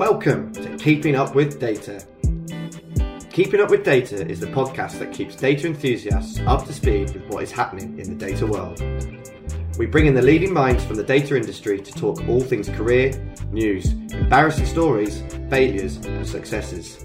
Welcome to Keeping Up with Data. Keeping Up with Data is the podcast that keeps data enthusiasts up to speed with what is happening in the data world. We bring in the leading minds from the data industry to talk all things career, news, embarrassing stories, failures, and successes.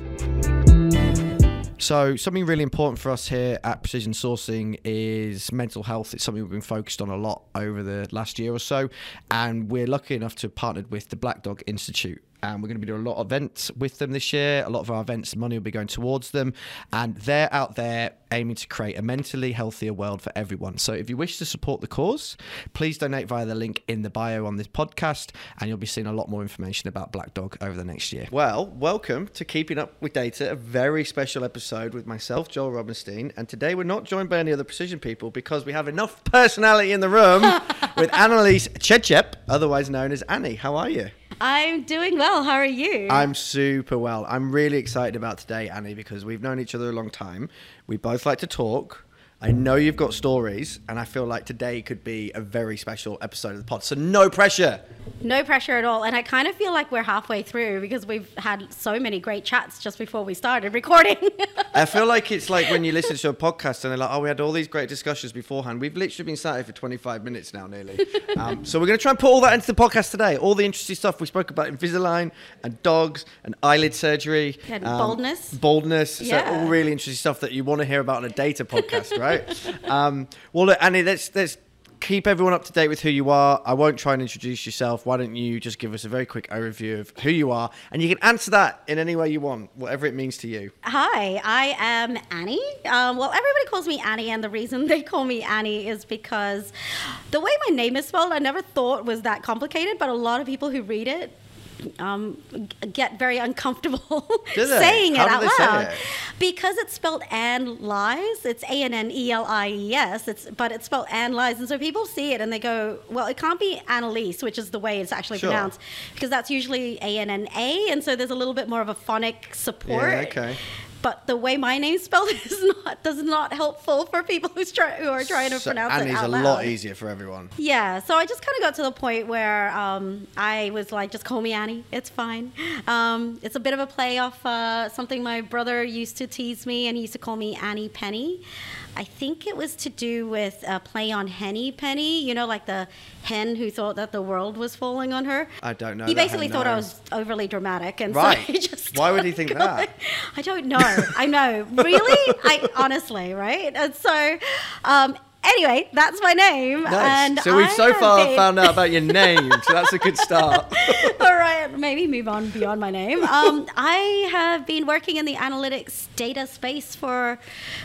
So, something really important for us here at Precision Sourcing is mental health. It's something we've been focused on a lot over the last year or so, and we're lucky enough to have partnered with the Black Dog Institute and we're going to be doing a lot of events with them this year. A lot of our events, money will be going towards them, and they're out there aiming to create a mentally healthier world for everyone. So if you wish to support the cause, please donate via the link in the bio on this podcast, and you'll be seeing a lot more information about Black Dog over the next year. Well, welcome to Keeping Up with Data, a very special episode with myself, Joel Robinstein, and today we're not joined by any other precision people because we have enough personality in the room with Annelies Tjetjep, otherwise known as Annie. How are you? I'm doing well. How are you? I'm super well. I'm really excited about today, Annie, because we've known each other a long time. We both like to talk. I know you've got stories, and I feel like today could be a very special episode of the pod. So, no pressure. No pressure at all. And I kind of feel like we're halfway through because we've had so many great chats just before we started recording. I feel like it's like when you listen to a podcast and they're like, oh, we had all these great discussions beforehand. We've literally been sat here for 25 minutes now, nearly. Um, so, we're going to try and put all that into the podcast today. All the interesting stuff we spoke about Invisalign and dogs and eyelid surgery, and um, baldness. Baldness. Yeah. So, all really interesting stuff that you want to hear about on a data podcast, right? Um, well, look, Annie, let's, let's keep everyone up to date with who you are. I won't try and introduce yourself. Why don't you just give us a very quick overview of who you are? And you can answer that in any way you want, whatever it means to you. Hi, I am Annie. Um, well, everybody calls me Annie, and the reason they call me Annie is because the way my name is spelled, I never thought was that complicated, but a lot of people who read it um, get very uncomfortable saying How it out loud it? because it's spelled and lies. It's A N N E L I E S. It's but it's spelled and lies, and so people see it and they go, "Well, it can't be Annalise," which is the way it's actually sure. pronounced, because that's usually A N N A, and so there's a little bit more of a phonic support. Yeah, okay but the way my name's spelled is not does not helpful for people who's try, who are trying to so pronounce Annie's it out a lot easier for everyone. Yeah, so I just kind of got to the point where um, I was like, just call me Annie. It's fine. Um, it's a bit of a play off uh, something my brother used to tease me, and he used to call me Annie Penny. I think it was to do with a play on Henny Penny, you know, like the hen who thought that the world was falling on her. I don't know. He basically thought I was overly dramatic, and right. so he just. Why would he think going. that? I don't know. I know. Really? I honestly, right? And so, um, anyway, that's my name. Nice. And so we've I so far been... found out about your name, so that's a good start. All right, maybe move on beyond my name. Um, I have been working in the analytics data space for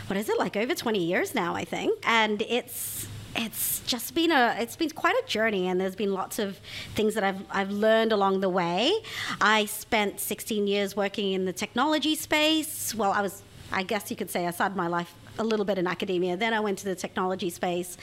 what is it like over 20 years now, I think, and it's it's just been a it's been quite a journey and there's been lots of things that I've I've learned along the way. I spent 16 years working in the technology space. Well, I was I guess you could say I started my life a little bit in academia. Then I went to the technology space.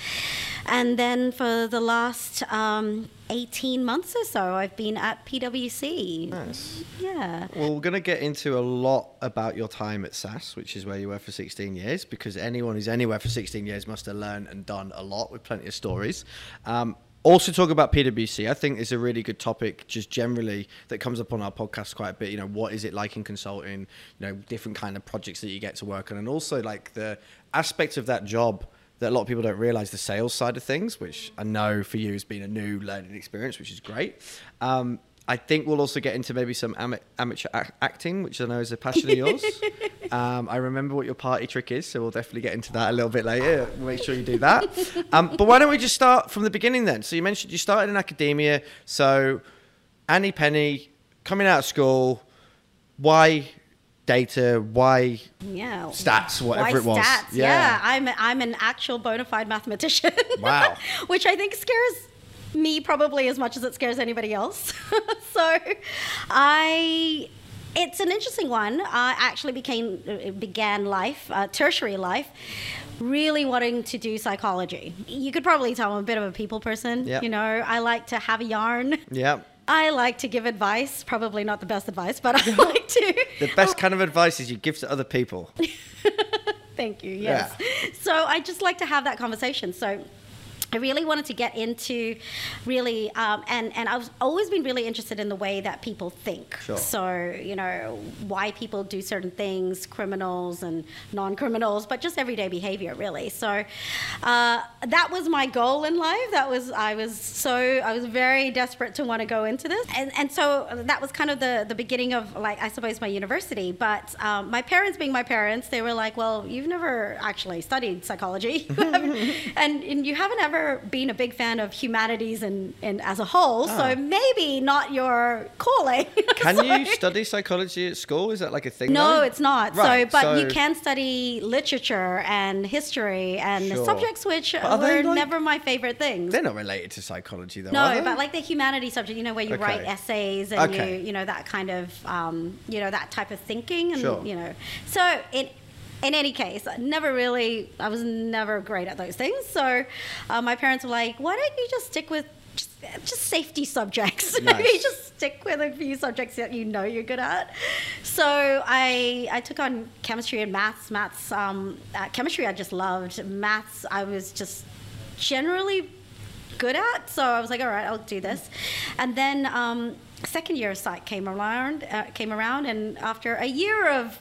And then for the last um, 18 months or so, I've been at PwC. Nice. Yeah. Well, we're going to get into a lot about your time at SAS, which is where you were for 16 years, because anyone who's anywhere for 16 years must have learned and done a lot with plenty of stories. Um, also talk about PwC. I think is a really good topic, just generally that comes up on our podcast quite a bit. You know, what is it like in consulting? You know, different kind of projects that you get to work on, and also like the aspects of that job that a lot of people don't realize the sales side of things, which I know for you has been a new learning experience, which is great. Um, I think we'll also get into maybe some am- amateur acting, which I know is a passion of yours. um, I remember what your party trick is, so we'll definitely get into that a little bit later. Make sure you do that. Um, but why don't we just start from the beginning then? So you mentioned you started in academia. So Annie Penny, coming out of school, why data, why yeah. stats, whatever why it was. Stats, yeah. yeah. I'm, I'm an actual bona fide mathematician. Wow. Which I think scares me probably as much as it scares anybody else. so I it's an interesting one. I actually became began life, uh, tertiary life, really wanting to do psychology. You could probably tell I'm a bit of a people person. Yep. You know, I like to have a yarn. Yeah. I like to give advice. Probably not the best advice, but I like to. the best kind of advice is you give to other people. Thank you. Yes. Yeah. So I just like to have that conversation. So I really wanted to get into really, um, and and I've always been really interested in the way that people think. Sure. So you know why people do certain things, criminals and non-criminals, but just everyday behavior, really. So uh, that was my goal in life. That was I was so I was very desperate to want to go into this, and and so that was kind of the the beginning of like I suppose my university. But um, my parents, being my parents, they were like, well, you've never actually studied psychology, and and you haven't ever been a big fan of humanities and, and as a whole, Ah. so maybe not your calling. Can So- you study psychology at school? Is that like a thing? No, though? it's not. Right, so, but you can study literature and history and Sure. subjects which But are were like- never my favorite things. They're not related to psychology, though. No, but like the humanities subject, you know, where you Okay. write essays and Okay. you, you know, that kind of, um, you know, that type of thinking, and Sure. you know, so in in any case, I never really, I was never great at those things. So uh, my parents were like, "Why don't you just stick with just, just safety subjects? Maybe Nice. just stick with a few subjects that you know you're good at." So I I took on chemistry and maths. Maths, um, uh, chemistry, I just loved. Maths, I was just generally good at. So I was like, all right, I'll do this. And then um, second year of psych came around, uh, came around, and after a year of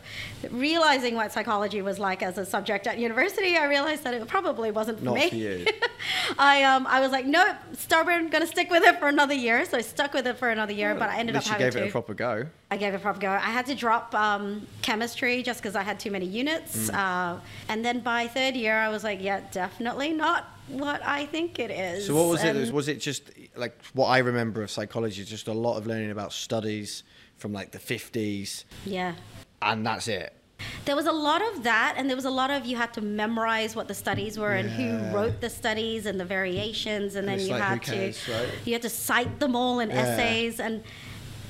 realizing what psychology was like as a subject at university, I realized that it probably wasn't for Not me. for you. I um I was like, nope, stubborn, gonna stick with it for another year. So I stuck with it for another year, but I ended up least you having gave to. it a proper go. I gave it a proper go. I had to drop um, chemistry just because I had too many units. Mm. Uh, and then by third year, I was like, yeah, definitely not what I think it is. So what was And- it? Was it just like what I remember of psychology? Just a lot of learning about studies from like the fifties, Yeah. and that's it. There was a lot of that, and there was a lot of you had to memorize what the studies were and who wrote the studies and the variations, and, And then you like, had cares, to right? you had to cite them all in Yeah. essays. And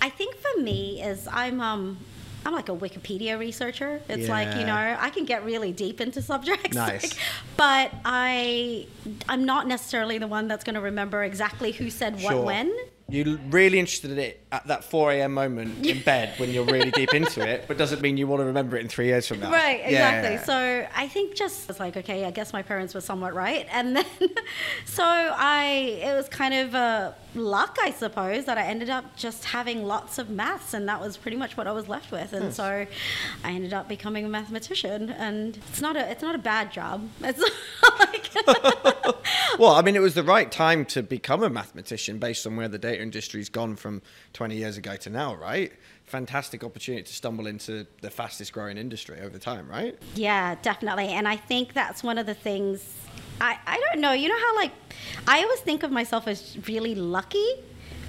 I think for me is I'm um I'm like a Wikipedia researcher. It's like you know I can get really deep into subjects, Nice. like, but I I'm not necessarily the one that's going to remember exactly who said what Sure. when. You're really interested in it at that 4 a.m. moment in bed when you're really deep into it, but doesn't mean you want to remember it in three years from now. Right, exactly. yeah. So I think just it's like, okay, I guess my parents were somewhat right, and then so I it was kind of uh, luck, I suppose, that I ended up just having lots of maths, and that was pretty much what I was left with, and so I ended up becoming a mathematician, and it's not a it's not a bad job. It's like well, I mean, it was the right time to become a mathematician based on where the data industry's gone from 20 years ago to now, right? Fantastic opportunity to stumble into the fastest growing industry over time, right? Yeah, definitely. And I think that's one of the things I, I don't know, you know how like I always think of myself as really lucky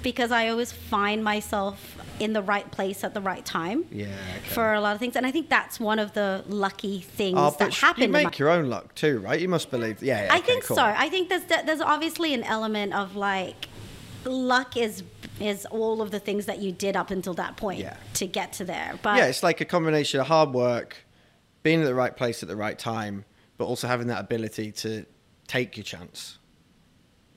because I always find myself in the right place at the right time. Yeah, okay. For a lot of things. And I think that's one of the lucky things Oh, that happen. you in my- make your own luck too, right? You must believe. Yeah, yeah I okay, think cool. so. I think there's there's obviously an element of like luck is is all of the things that you did up until that point Yeah. to get to there. But yeah, it's like a combination of hard work, being at the right place at the right time, but also having that ability to take your chance.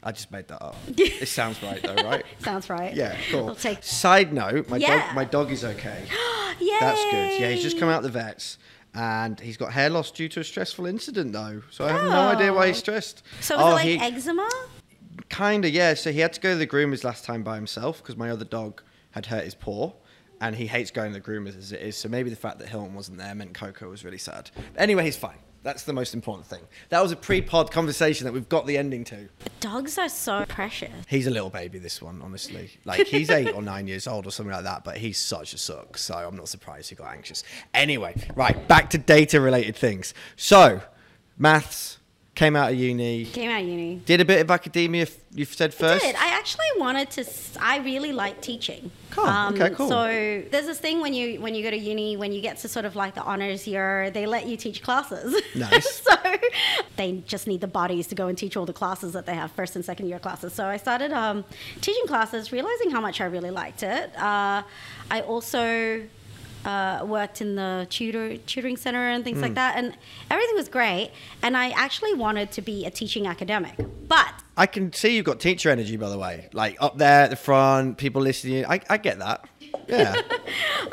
I just made that up. it sounds right though, right? sounds right. Yeah, cool. I'll take Side note, my Yeah. dog my dog is okay. Yay! That's good. Yeah, he's just come out of the vets and he's got hair loss due to a stressful incident though. So I have no oh. idea why he's Oh. stressed. So was oh, it like he, eczema? Kinda, yeah. So he had to go to the groomers last time by himself because my other dog had hurt his paw, and he hates going to the groomers as it is. So maybe the fact that Hilton wasn't there meant Coco was really sad. Anyway, he's fine. That's the most important thing. That was a pre-pod conversation that we've got the ending to. Dogs are so precious. He's a little baby, this one, honestly. Like he's eight or nine years old or something like that, but he's such a suck. So I'm not surprised he got anxious. Anyway, right back to data-related things. So, maths came out of uni. Came out of uni. Did a bit of academia. You've said I first. did. I actually wanted to. I really like teaching. Um, Cool. Okay, cool. So there's this thing when you when you go to uni, when you get to sort of like the honors year, they let you teach classes. Nice. so they just need the bodies to go and teach all the classes that they have, first and second year classes. So I started um, teaching classes, realizing how much I really liked it. Uh, I also uh, worked in the tutor tutoring center and things Hmm. like that, and everything was great. And I actually wanted to be a teaching academic, but I can see you've got teacher energy, by the way. Like up there at the front, people listening. I, I get that. Yeah.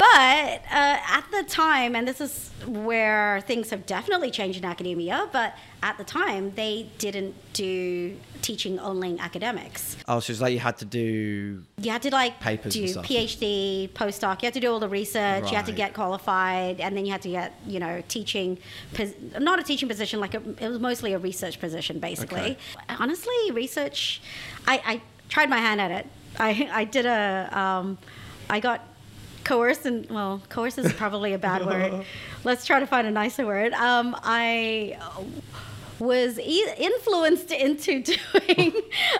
but uh, at the time, and this is where things have definitely changed in academia, but at the time, they didn't do teaching only academics. Oh, so it's like you had to do. You had to like Papers do. PhD, postdoc. You had to do all the research. You had to get qualified, and then you had to get you know teaching, pos- not a teaching position. Like a, it was mostly a research position, basically. Okay. Honestly, research. I, I tried my hand at it. I I did a. Um, I got coerced and well coerce is probably a bad word let's try to find a nicer word um, i was e- influenced into doing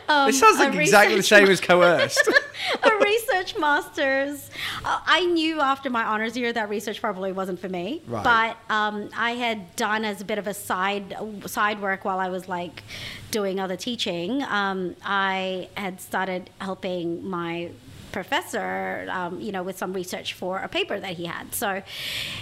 um, It sounds like exactly the same as coerced. a research master's. Uh, I knew after my honors year that research probably wasn't for me, Right. but um, I had done as a bit of a side side work while I was like doing other teaching. Um, I had started helping my professor, um, you know, with some research for a paper that he had. So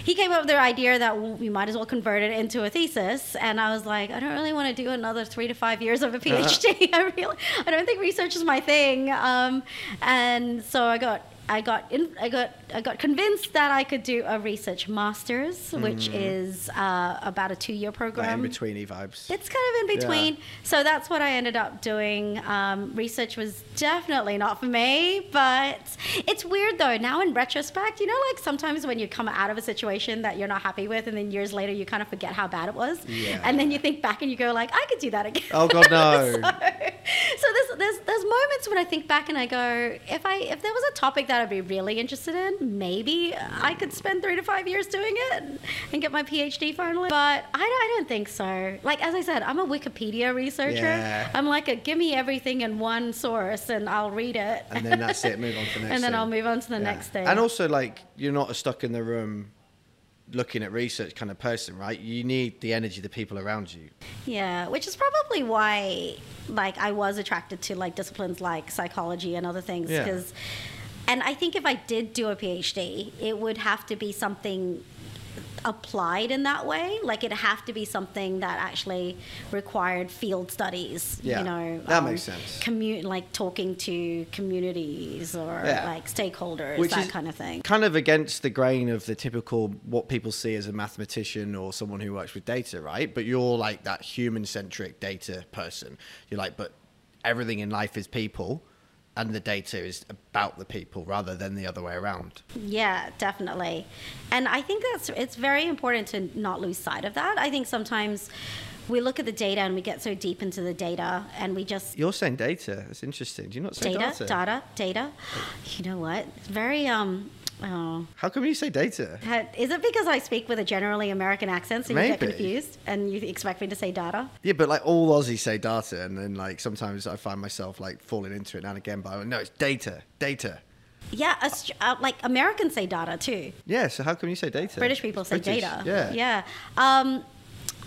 he came up with the idea that we might as well convert it into a thesis. And I was like, I don't really want to do another three to five years of a PhD. I really, I don't think research is my thing. Um, and so I got. I got in, I got I got convinced that I could do a research masters, which is uh, about a two year like program. in betweeny vibes. It's kind of in between. So that's what I ended up doing. Um, research was definitely not for me, but it's weird though. Now in retrospect, you know, like sometimes when you come out of a situation that you're not happy with, and then years later you kind of forget how bad it was, Yeah. and then you think back and you go like, I could do that again. Oh, God, no. so so there's, there's there's moments when I think back and I go, if I if there was a topic that I'd be really interested in, maybe I could spend three to five years doing it and, get my PhD finally. But I, don't- I don't think so. Like as I said, I'm a Wikipedia researcher. Yeah. I'm like a give me everything in one source and I'll read it. and then that's it. Move on to the next. and then thing. I'll move on to the Yeah. next thing. And also, like, you're not a stuck in the room looking at research kind of person, right? You need the energy of the people around you. Yeah, which is probably why like I was attracted to like disciplines like psychology and other things Yeah. And I think if I did do a PhD, it would have to be something applied in that way. Like it'd have to be something that actually required field studies. Yeah, you know, that um, makes sense. Commu- like talking to communities or Yeah. like stakeholders, Which that is kind of thing. Kind of against the grain of the typical what people see as a mathematician or someone who works with data, right? But you're like that human centric data person. You're like, but everything in life is people. And the data is about the people rather than the other way around. Yeah, definitely. And I think that's it's very important to not lose sight of that. I think sometimes we look at the data and we get so deep into the data and we just You're saying data. That's interesting. Do you not say data, data? data, data. You know what? It's very um oh. How come you say data? Is it because I speak with a generally American accent so you get confused and you expect me to say data? Yeah, but like all Aussies say data, and then like sometimes I find myself like falling into it now and again. But I'm like, no, it's data, data. Yeah, Aust- uh, like Americans say data too. Yeah, so how come you say data? British people say British, data. Yeah. Yeah. Um,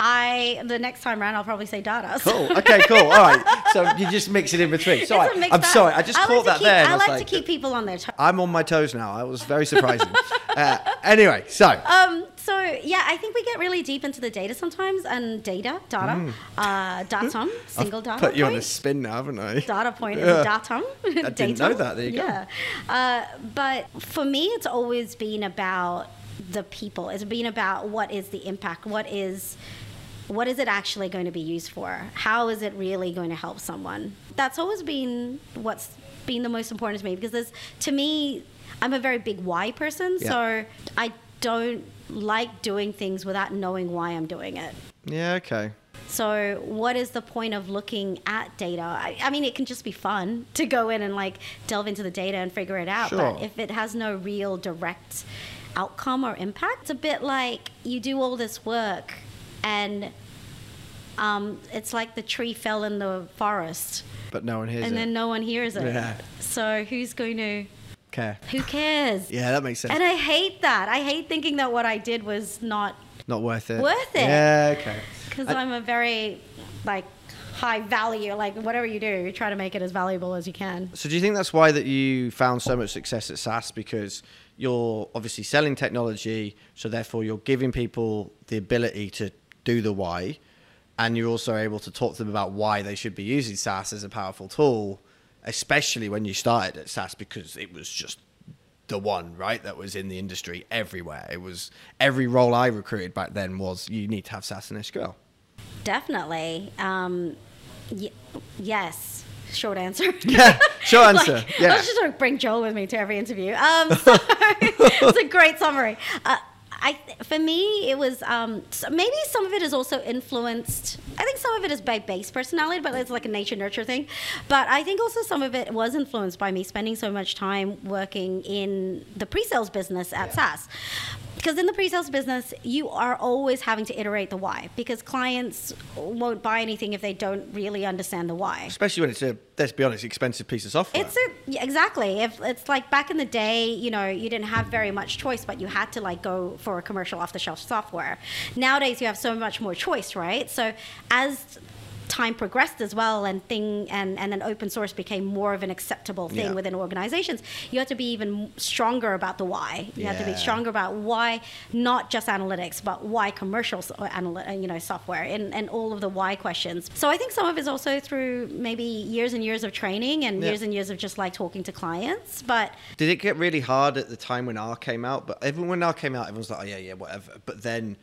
I the next time around I'll probably say data. Cool. Okay. Cool. All right. So you just mix it in between. Sorry. A I'm bag. sorry. I just I caught like that keep- there. I I like, to keep people on their toes. I'm on my toes now. That was very surprising. uh, anyway, so Um, so yeah, I think we get really deep into the data sometimes, and data, data, uh, datum, single data. Mm. put you on a spin now, haven't I? Data point is Yeah. datum. I didn't know that. There you go. yeah. Uh, but for me, it's always been about the people. It's been about what is the impact. What is what is it actually going to be used for? How is it really going to help someone? That's always been what's been the most important to me because there's to me, I'm a very big why person, Yeah. so I don't like doing things without knowing why I'm doing it. Yeah. Okay. So, what is the point of looking at data? I, I mean, it can just be fun to go in and like delve into the data and figure it out. Sure. But if it has no real direct outcome or impact, it's a bit like you do all this work and um, it's like the tree fell in the forest But no one hears and it. And then no one hears it. Yeah. So, who's going to, Okay. who cares? Yeah, that makes sense. And I hate that. I hate thinking that what I did was not Not worth it. Worth it. Yeah. Okay. because I- I'm a very like high value. Like whatever you do, you try to make it as valuable as you can. So do you think that's why that you found so much success at SAS because you're obviously selling technology, so therefore you're giving people the ability to do the why, and you're also able to talk to them about why they should be using SAS as a powerful tool, especially when you started at SAS because it was just the one, right? That was in the industry everywhere. It was every role I recruited back then was you need to have SAS and SQL. Definitely. Um, y- yes. Short answer. Yeah, short answer. Like, yeah. I just trying to bring Joel with me to every interview. Um, so it's a great summary. Uh, I, for me, it was um, maybe some of it is also influenced. I think some of it is by base personality, but it's like a nature nurture thing. But I think also some of it was influenced by me spending so much time working in the pre-sales business at SAS because in the pre-sales business you are always having to iterate the why because clients won't buy anything if they don't really understand the why. Especially when it's a, let's be honest, expensive piece of software. it's a, exactly. If it's like back in the day you know you didn't have very much choice but you had to like go for a commercial off the shelf software. Nowadays you have so much more choice right? So as time progressed as well and thing and, and then open source became more of an acceptable thing Yeah. within organizations you have to be even stronger about the why you have to be stronger about why not just analytics but why commercial s- or analy- uh, you know software and, and all of the why questions so i think some of it's also through maybe years and years of training and Yeah. years and years of just like talking to clients but Did it get really hard at the time when R came out? But everyone when R came out, everyone's like, oh yeah, yeah, whatever. But then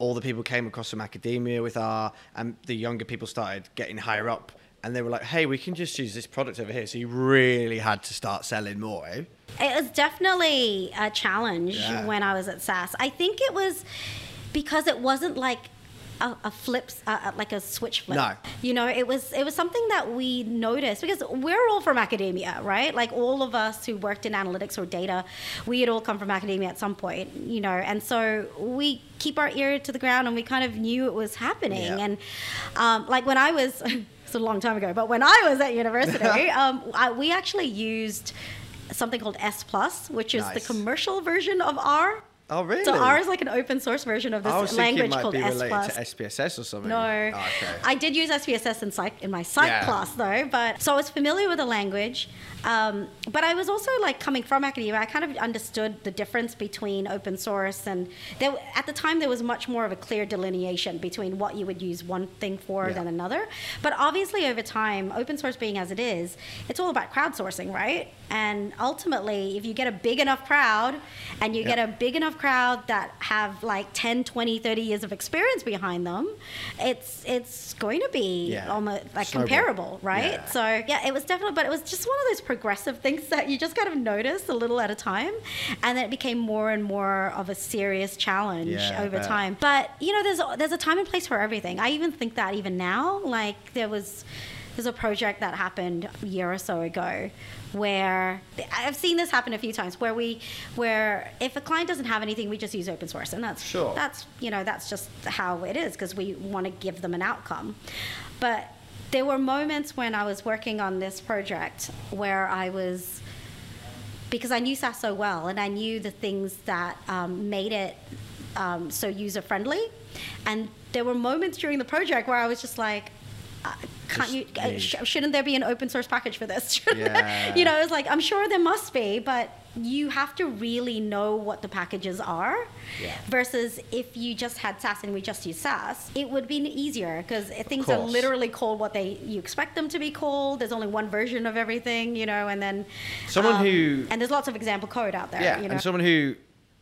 all the people came across from academia with R, and the younger people started getting higher up, and they were like, hey, we can just use this product over here. So you really had to start selling more. Eh? It was definitely a challenge Yeah. when I was at SAS. I think it was because it wasn't like a, a flip, uh, like a switch flip. No. You know, it was it was something that we noticed because we're all from academia, right? Like all of us who worked in analytics or data, we had all come from academia at some point, you know, and so we keep our ear to the ground and we kind of knew it was happening. Yeah. And um, like when I was. It's a long time ago, but when I was at university, um, I, we actually used something called S Plus, which is the commercial version of R. Oh, really? So R is like an open source version of this I was thinking it language might called be S Plus. to SPSS or something. No, Oh, okay. I did use SPSS in psych in my psych Yeah. class though, but so I was familiar with the language. Um, but I was also like coming from academia. I kind of understood the difference between open source and there, at the time there was much more of a clear delineation between what you would use one thing for Yeah. than another. But obviously over time, open source being as it is, it's all about crowdsourcing, right? And ultimately, if you get a big enough crowd and you Yeah. get a big enough crowd that have like 10, 20, 30 years of experience behind them, it's it's going to be Yeah. almost like Snowball. comparable, right? Yeah. So yeah, it was definitely, but it was just one of those progressive things that you just kind of notice a little at a time, and then it became more and more of a serious challenge Yeah, over time. But you know, there's there's a time and place for everything. I even think that even now, like there was. There's a project that happened a year or so ago where I've seen this happen a few times where we where if a client doesn't have anything we just use open source and that's Sure. that's you know that's just how it is because we want to give them an outcome but there were moments when I was working on this project where I was because I knew SAS so well and I knew the things that um, made it um, so user friendly. And there were moments during the project where I was just like, uh, can't you? Uh, sh- shouldn't there be an open source package for this? Yeah. you know, it's like I'm sure there must be, but you have to really know what the packages are. Yeah. Versus if you just had SAS and we just use SAS, it would be easier because things are literally called what they you expect them to be called. There's only one version of everything, you know, and then Someone um, who- and there's lots of example code out there. Yeah, you know? and someone who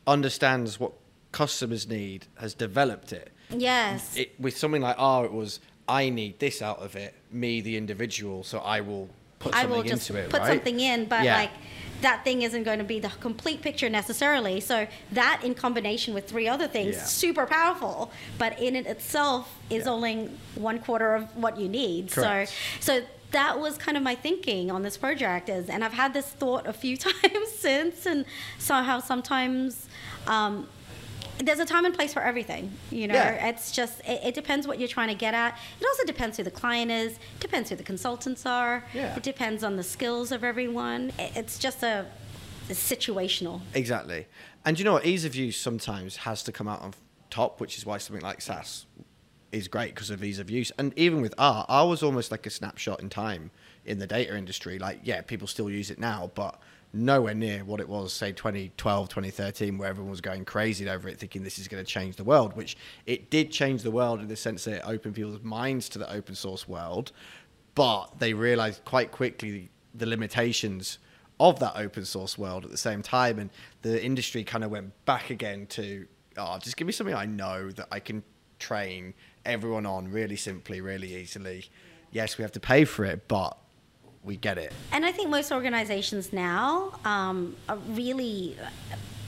understands what customers need has developed it. yes, it, with something like R, it was I need this out of it, me the individual, so I will put something I will just into it. put right? something in, but Yeah. like that thing isn't going to be the complete picture necessarily. So that in combination with three other things, Yeah. super powerful, but in it itself is Yeah. only one quarter of what you need. Correct. So so that was kind of my thinking on this project is and I've had this thought a few times since and somehow sometimes um, there's a time and place for everything you know Yeah. it's just it, it depends what you're trying to get at it also depends who the client is depends who the consultants are Yeah. it depends on the skills of everyone It- it's just a it's situational Exactly. And you know what? Ease of use sometimes has to come out on top, which is why something like SAS is great because of ease of use. And even with R, R was almost like a snapshot in time in the data industry. Like, yeah, people still use it now, but nowhere near what it was, say, 2012, 2013, where everyone was going crazy over it, thinking this is going to change the world, which it did change the world in the sense that it opened people's minds to the open source world. But they realized quite quickly the limitations of that open source world at the same time, and the industry kind of went back again to, oh, just give me something I know that I can train everyone on really simply, really easily. Yes, we have to pay for it, but we get it. And I think most organizations now um, are really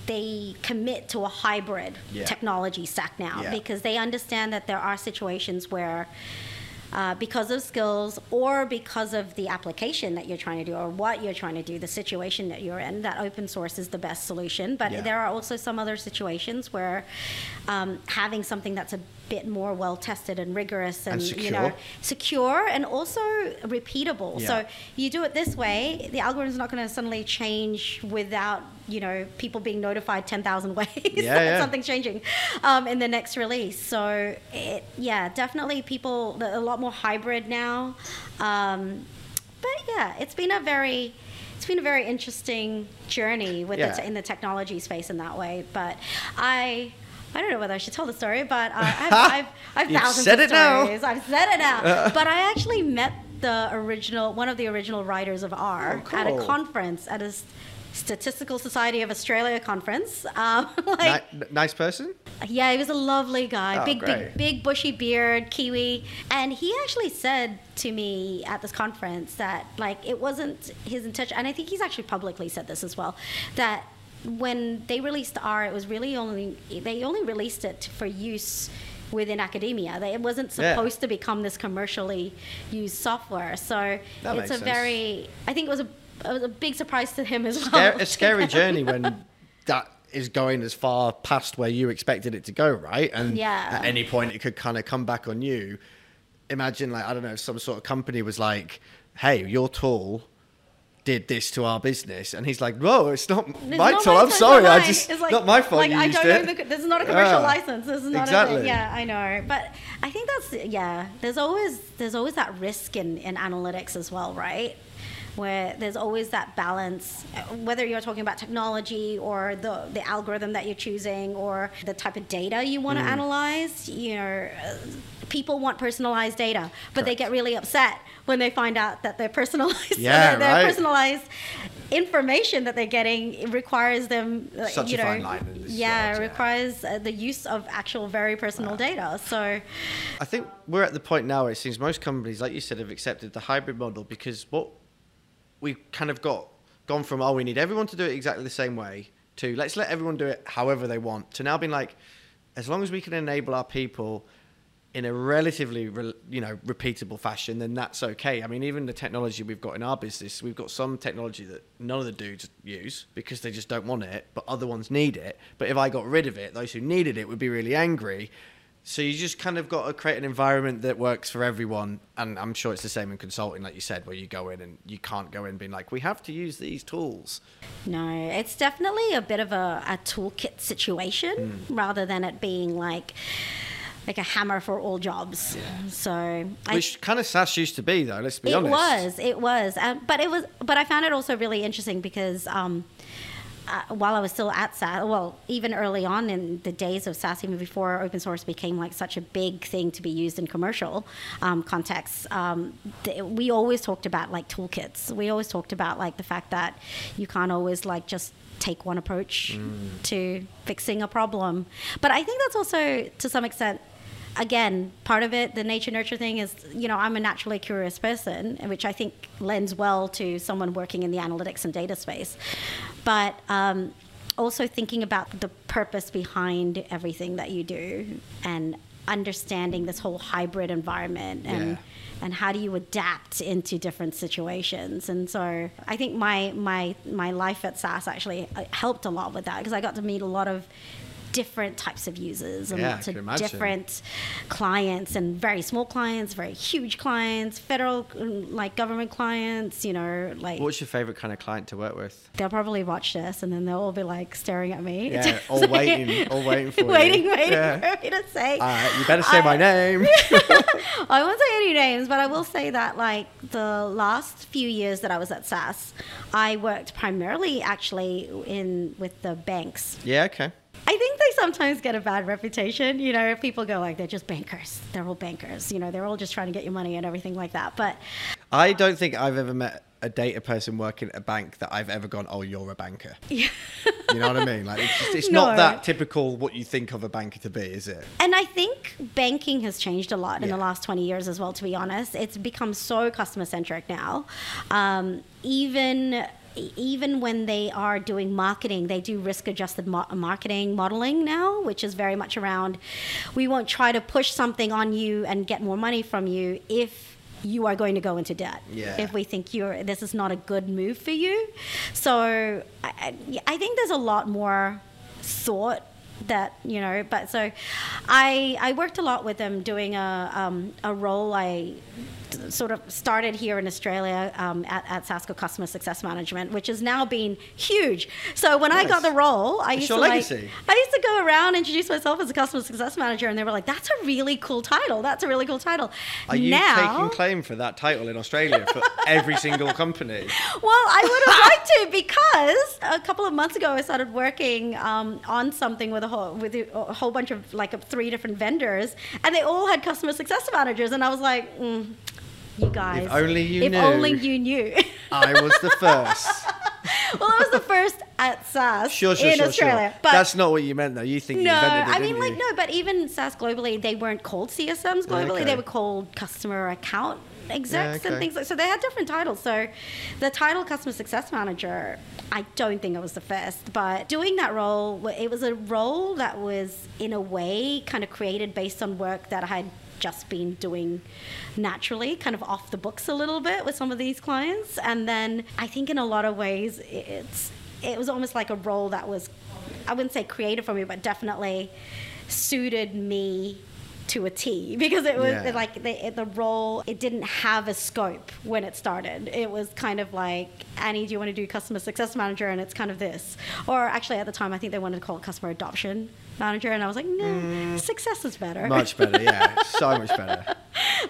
they commit to a hybrid Yeah. technology stack now Yeah. because they understand that there are situations where uh, because of skills or because of the application that you're trying to do or what you're trying to do, the situation that you're in, that open source is the best solution. But Yeah. there are also some other situations where um, having something that's a bit more well tested and rigorous and, And you know secure. secure and also repeatable. Yeah. So you do it this way, the algorithm's not going to suddenly change without you know people being notified ten thousand ways Yeah, that yeah. something's changing um, in the next release. So it, yeah, definitely people a lot more hybrid now. Um, but yeah, it's been a very it's been a very interesting journey with Yeah. the te- in the technology space in that way. But I. I don't know whether I should tell the story, but uh, I've, I've, I've thousands said of it now. stories. I've said it now. but I actually met the original, one of the original writers of R Oh, at a conference, at a Statistical Society of Australia conference. Um, like, Ni- nice person? yeah, he was a lovely guy, Oh, big, great. big, big bushy beard, Kiwi, and he actually said to me at this conference that like it wasn't his intention, and I think he's actually publicly said this as well, that when they released R, it was really only they only released it for use within academia. It wasn't Yeah. supposed to become this commercially used software. So That it's a sense. very, I think it was a, it was a big surprise to him as well. Scare, a scary journey when that is going as far past where you expected it to go, right? And Yeah. at any point it could kind of come back on you. Imagine, like, I don't know, some sort of company was like, hey, your tool did this to our business. And he's like, whoa, it's not It's my not tool. I'm sorry. I just, It's like- not my fault Like you I used don't it. own the, this is not a commercial Yeah. license. This is not Exactly. a thing. Yeah, I know. But I think that's yeah. There's always there's always that risk in in analytics as well, right? Where there's always that balance, uh, whether you're talking about technology or the the algorithm that you're choosing or the type of data you Mm. want to analyze. You know, uh, people want personalized data, but they get really upset when they find out that their personalized Yeah, their, right. personalized information that they're getting requires them Such you a know fine line in this yeah world, it yeah. requires uh, the use of actual very personal data so I think we're at the point now where it seems most companies, like you said, have accepted the hybrid model because what we kind of got gone from oh we need everyone to do it exactly the same way to let's let everyone do it however they want to now being like as long as we can enable our people in a relatively re- you know repeatable fashion then that's okay. I mean even the technology we've got in our business we've got some technology that none of the dudes use because they just don't want it but other ones need it. But if i got rid of it those who needed it would be really angry so you just kind of got to create an environment that works for everyone and i'm sure it's the same in consulting like you said where you go in and you can't go in being like we have to use these tools. No it's definitely a bit of a, a toolkit situation Hmm. rather than it being like like a hammer for all jobs. So I, which kind of SAS used to be though let's be it honest. was it was. Um, but it was but i found it also really interesting because um, uh, while I was still at SAS, well, even early on in the days of SAS, even before open source became like such a big thing to be used in commercial um, contexts, um, th- we always talked about like toolkits. We always talked about like the fact that you can't always like just take one approach to fixing a problem. But I think that's also to some extent again, part of it, the nature nurture thing is, you know, I'm a naturally curious person, which I think lends well to someone working in the analytics and data space. But um, also thinking about the purpose behind everything that you do and understanding this whole hybrid environment and. Yeah. And how do you adapt into different situations? And so I think my my my life at SAS actually uh, helped a lot with that because I got to meet a lot of different types of users and Yeah, I lots of different clients and very small clients, very huge clients, federal mm, like government clients, you know, like what's your favorite kind of client to work with they'll probably watch this and then they'll all be like staring at me. Yeah, all waiting- all waiting for you. waiting, waiting Yeah. for me to say. all right you better say my name I won't say any names, but I will say that like the last few years that I was at SAS, I worked primarily actually in with the banks. yeah okay I think they sometimes get a bad reputation. You know, people go like they're just bankers. They're all bankers. You know, they're all just trying to get your money and everything like that. But I don't think I've ever met a data person working at a bank that I've ever gone, oh, you're a banker. Yeah. You know what I mean? Like it's, just, it's No. not that typical what you think of a banker to be, is it? And I think banking has changed a lot in Yeah. the last 20 years as well, to be honest. It's become so customer centric now. Um, even even when they are doing marketing, they do risk adjusted mar- marketing modeling now, which is very much around we won't try to push something on you and get more money from you if you are going to go into debt. Yeah. If we think you're this is not a good move for you. So I, I I think there's a lot more thought that you know but so i i worked a lot with them doing a um, a role i sort of started here in australia um, at, at sasco customer success management which has now been huge. So when i got the role i It's used to like, i used to go around and introduce myself as a customer success manager and they were like that's a really cool title. That's a really cool title. Are you now taking claim for that title in Australia for every single company? Well, I would have liked to because a couple of months ago I started working um, on something with a whole with a a whole bunch of like three different vendors, and they all had customer success managers, and I was like, mm, you guys, only you if knew. only you knew. I was the first. well, I was the first at SAS Sure, sure, in sure, Australia, but. That's not what you meant, though. You think no, you invented it, I mean, like, you? no, but even SAS globally, they weren't called CSMs globally. Okay. They were called customer account execs okay. and things like so they had different titles so the title customer success manager i don't think it was the first but doing that role it was a role that was in a way kind of created based on work that i had just been doing naturally kind of off the books a little bit with some of these clients. And then i think in a lot of ways it's it was almost like a role that was i wouldn't say created for me but definitely suited me to a T because it was Yeah. like the, the role it didn't have a scope when it started it was kind of like Annie do you want to do customer success manager and it's kind of this or actually at the time I think they wanted to call it customer adoption manager and I was like no success is better Much better, yeah. So much better.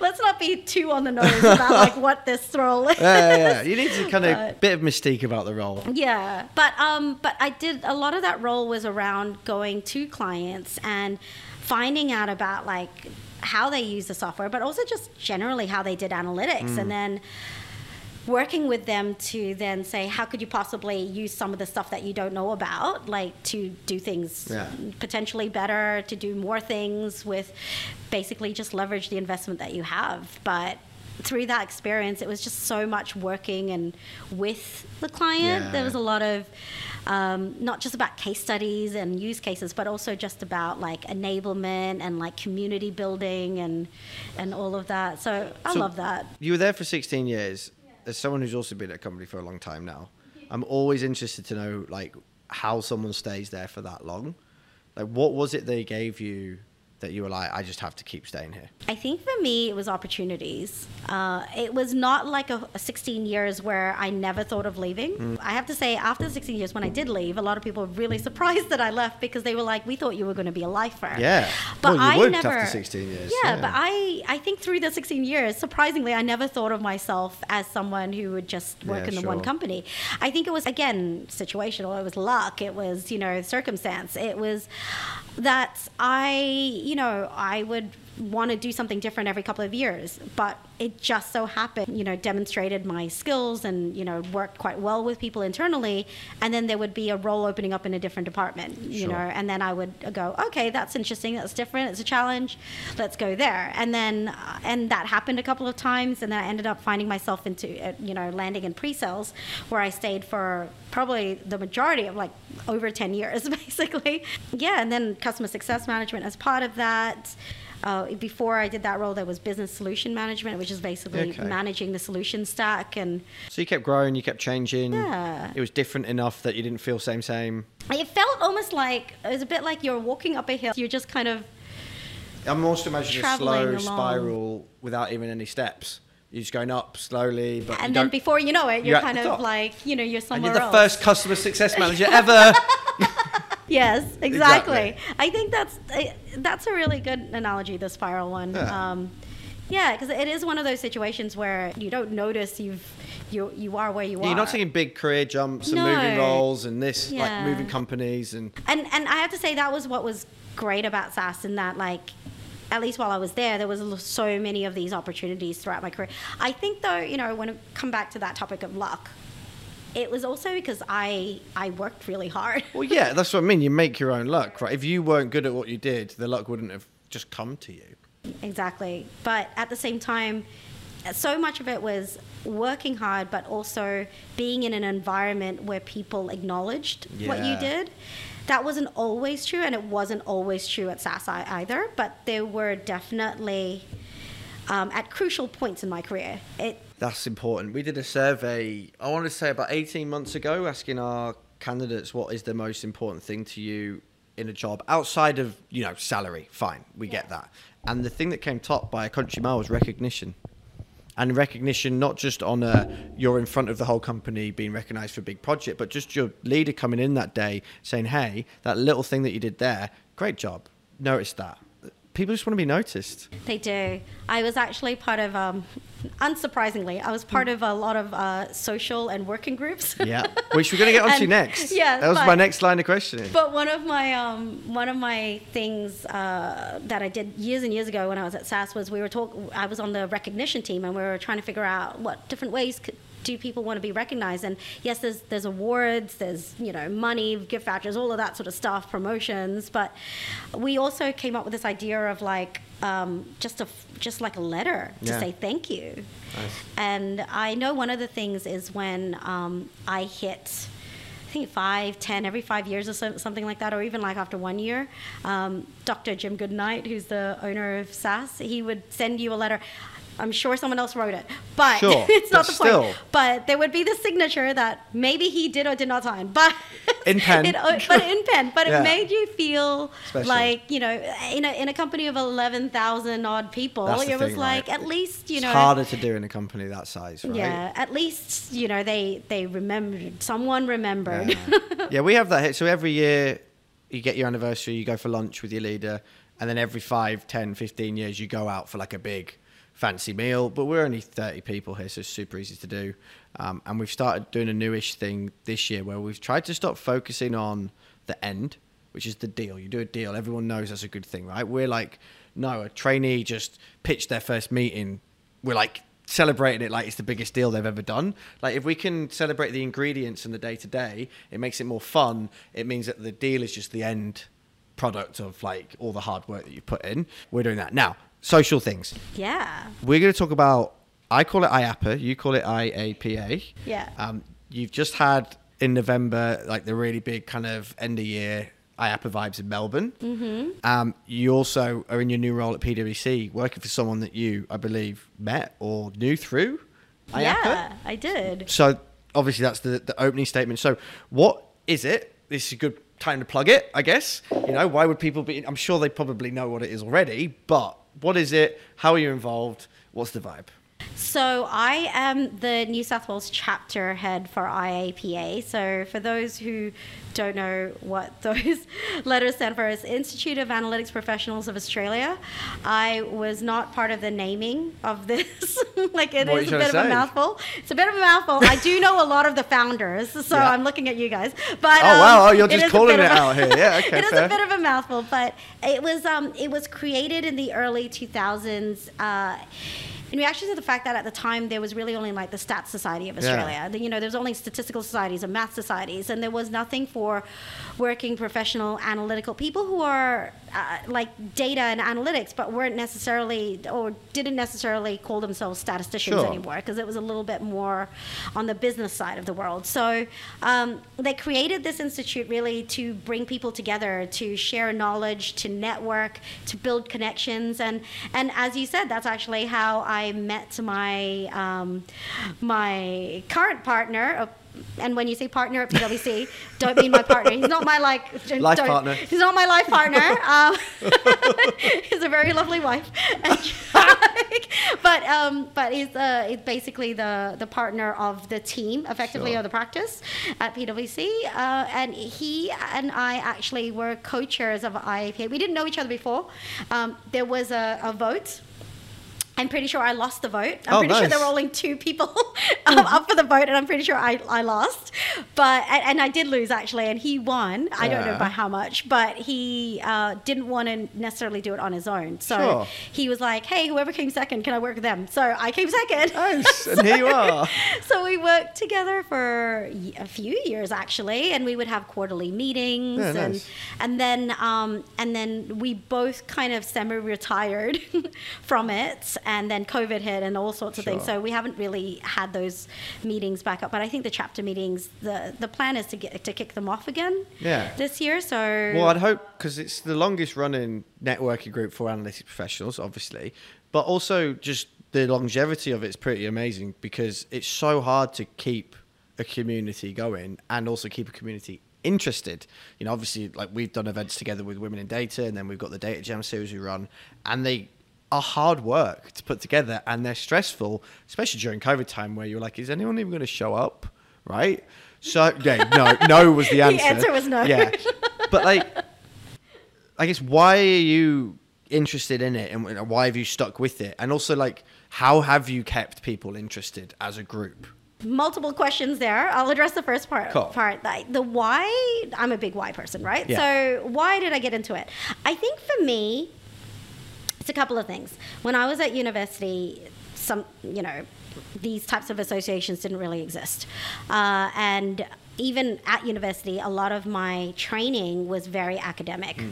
let's not be too on the nose about like what this role is Yeah, yeah, yeah. You need to kind of But- bit of mystique about the role. Yeah, but um, but I did a lot of that role was around going to clients and finding out about like how they use the software, but also just generally how they did analytics, and mm. then working with them to then say how could you possibly use some of the stuff that you don't know about like to do things Yeah. potentially better to do more things with basically just leverage the investment that you have but through that experience it was just so much working and with the client Yeah. there was a lot of um, not just about case studies and use cases but also just about like enablement and like community building and and all of that so i So- love that You were there for 16 years. As someone who's also been at a company for a long time now, I'm always interested to know like how someone stays there for that long. Like, what was it they gave you that you were like, I just have to keep staying here? I think for me, it was opportunities. Uh, it was not like a, a 16 years where I never thought of leaving. Mm. I have to say, after 16 years, when I did leave, a lot of people were really surprised that I left because they were like, "We thought you were going to be a lifer." Yeah. but Well, I never. after 16 years, Yeah, yeah. but I, I think through the 16 years, surprisingly, I never thought of myself as someone who would just work Yeah, in the one company. I think it was again situational. It was luck. It was you know circumstance. It was that I you know I would want to do something different every couple of years, but it just so happened you know demonstrated my skills and you know worked quite well with people internally, and then there would be a role opening up in a different department. You Sure. know, and then I would go, okay, that's interesting, that's different, it's a challenge, let's go there. And then, uh, and that happened a couple of times, and then I ended up finding myself into, uh, you know, landing in pre-sales, where I stayed for probably the majority of like over 10 years, basically. Yeah, and then customer success management as part of that. Uh, before I did that role, there was business solution management, which is basically Okay. managing the solution stack and So you kept growing, you kept changing. Yeah. It was different enough that you didn't feel same, same. it felt almost like it was a bit like you're walking up a hill. You're just kind of I'm also imagining a slow along. spiral without even any steps. You're just going up slowly, but and then before you know it, you're you're kind of top. like, you know, you're somewhere and you're the else. first customer success manager ever. Yes, exactly. Exactly. I think that's eh, that's a really good analogy, the spiral one. Yeah. Um, yeah, because it is one of those situations where you don't notice you've you you are where you Yeah, are. You're not taking big career jumps and No. moving roles and this, like moving companies and and and I have to say that was what was great about SAS in that like at least while I was there, there was so many of these opportunities throughout my career. I think, though, you know, when I come back to that topic of luck, it was also because I I worked really hard. Well, yeah, that's what I mean. You make your own luck, right? If you weren't good at what you did, the luck wouldn't have just come to you. Exactly. But at the same time, so much of it was working hard, but also being in an environment where people acknowledged what you did. That wasn't always true, and it wasn't always true at SAS ei- either, but there were definitely um, at crucial points in my career. It That's important. We did a survey, I want to say about 18 months ago, asking our candidates what is the most important thing to you in a job outside of, you know, salary. Fine, we get that. And the thing that came top by a country mile was recognition. And recognition, not just on a you're in front of the whole company being recognized for a big project, but just your leader coming in that day saying, hey, that little thing that you did there, great job. Notice that. People just want to be noticed. They do. I was actually part of, um, unsurprisingly, I was part of a lot of uh, social and working groups. Yeah. Which we're going to get onto And- next. yeah, That was my next line of questioning. But one of my um, one of my things uh, that I did years and years ago when I was at SAS was we were talk. I was on the recognition team and we were trying to figure out what different ways could, do people want to be recognized. And yes, there's there's awards, there's you know money, gift vouchers, all of that sort of stuff, promotions. But we also came up with this idea of like um, just a just like a letter to Yeah. say thank you. Nice. And I know one of the things is when um, I hit, I think five, ten, every five years or so, something like that, or even like after one year, um, Dr. Jim Goodnight, who's the owner of SAS, he would send you a letter. I'm sure someone else wrote it, but Sure, it's not but the point. still. But there would be the signature that maybe he did or did not sign, but In pen. it, uh, but in pen. But Yeah. it made you feel Special. like you know, in a in a company of eleven thousand odd people, That's it was thing, like right? at least you know it's know harder to do in a company that size, right? yeah, at least you know they they remembered. Someone remembered. Yeah. yeah, we have that here. So every year you get your anniversary, you go for lunch with your leader, and then every 5, 10, 15 years you go out for like a big fancy meal. But we're only 30 people here, so it's super easy to do. Um, and we've started doing a newish thing this year where we've tried to stop focusing on the end, which is the deal. You do a deal, everyone knows that's a good thing, right? We're like, no, a trainee just pitched their first meeting. We're like, celebrating it like it's the biggest deal they've ever done. Like if we can celebrate the ingredients and the day to day, it makes it more fun. It means that the deal is just the end product of like all the hard work that you put in. We're doing that now. Social things. yeah. We're going to talk about. I call it IAPA. You call it IAPA. Yeah. Um, you've just had in November like the really big kind of end of year IAPA vibes in Melbourne. Mm-hmm. Um, you also are in your new role at PwC, working for someone that you, I believe, met or knew through IAPA. Yeah, I did. So obviously that's the, the opening statement. So what is it? This is a good time to plug it, I guess. You know, why would people be? I'm sure they probably know what it is already, but what is it? How are you involved? What's the vibe? So I am the New South Wales chapter head for IAPA. So for those who don't know what those letters stand for, it's Institute of Analytics Professionals of Australia. I was not part of the naming of this. like it What is a bit of a mouthful. It's a bit of a mouthful. I do know a lot of the founders, so Yeah. I'm looking at you guys. But Oh, um, wow, oh, you're just is calling it out here. Yeah, okay, it is fair. a bit of a mouthful, but it was um, it was created in the early 2000s. Uh, in reaction to the fact that at the time there was really only like the Stats Society of Australia, The- you know, there was only statistical societies and math societies, and there was nothing for working professional analytical people who are uh, like data and analytics, but weren't necessarily or didn't necessarily call themselves statisticians Sure. anymore because it was a little bit more on the business side of the world. So um, they created this institute really to bring people together, to share knowledge, to network, to build connections, and and as you said, that's actually how I met my um, my current partner. uh, and when you say partner at PwC, don't mean my partner. He's not my like Life partner. He's not my life partner. Um, he's a very lovely wife, And- but um, but he's uh, he's basically the the partner of the team, effectively, Sure. or the practice at PwC. Uh, and he and I actually were co-chairs of IAPA. We didn't know each other before. Um, there was a, a vote I'm pretty sure I lost the vote. I'm Oh, pretty sure nice. there were only two people um, up for the vote, and I'm pretty sure I, I lost. But and, and I did lose actually, and he won. I don't know by how much, but he uh, didn't want to necessarily do it on his own. So Sure. he was like, "Hey, whoever came second, can I work with them?" So I came second. Nice. And here you are. so we worked together for a few years actually, and we would have quarterly meetings, Yeah, and nice. and then um, and then we both kind of semi-retired from it, and then COVID hit and all sorts of things. So we haven't really had those meetings back up. But I think the chapter meetings, the the plan is to get to kick them off again. Yeah. This year, so Well, I'd hope because it's the longest running networking group for analytics professionals, obviously, but also just the longevity of it's pretty amazing because it's so hard to keep a community going and also keep a community interested. You know, obviously, like we've done events together with Women in Data, and then we've got the Data Jam series we run, and they are hard work to put together and they're stressful, especially during COVID time where you're like, is anyone even going to show up? Right? So, yeah, no, no was the answer. The answer. was no. Yeah. But like, I guess why are you interested in it and why have you stuck with it? And also, like, how have you kept people interested as a group? multiple questions there. I'll address the first part. Cool. Part like the why. I'm a big why person, right? Yeah. So why did I get into it? I think for me, a couple of things. When I was at university, some you know, these types of associations didn't really exist, uh, and even at university, a lot of my training was very academic.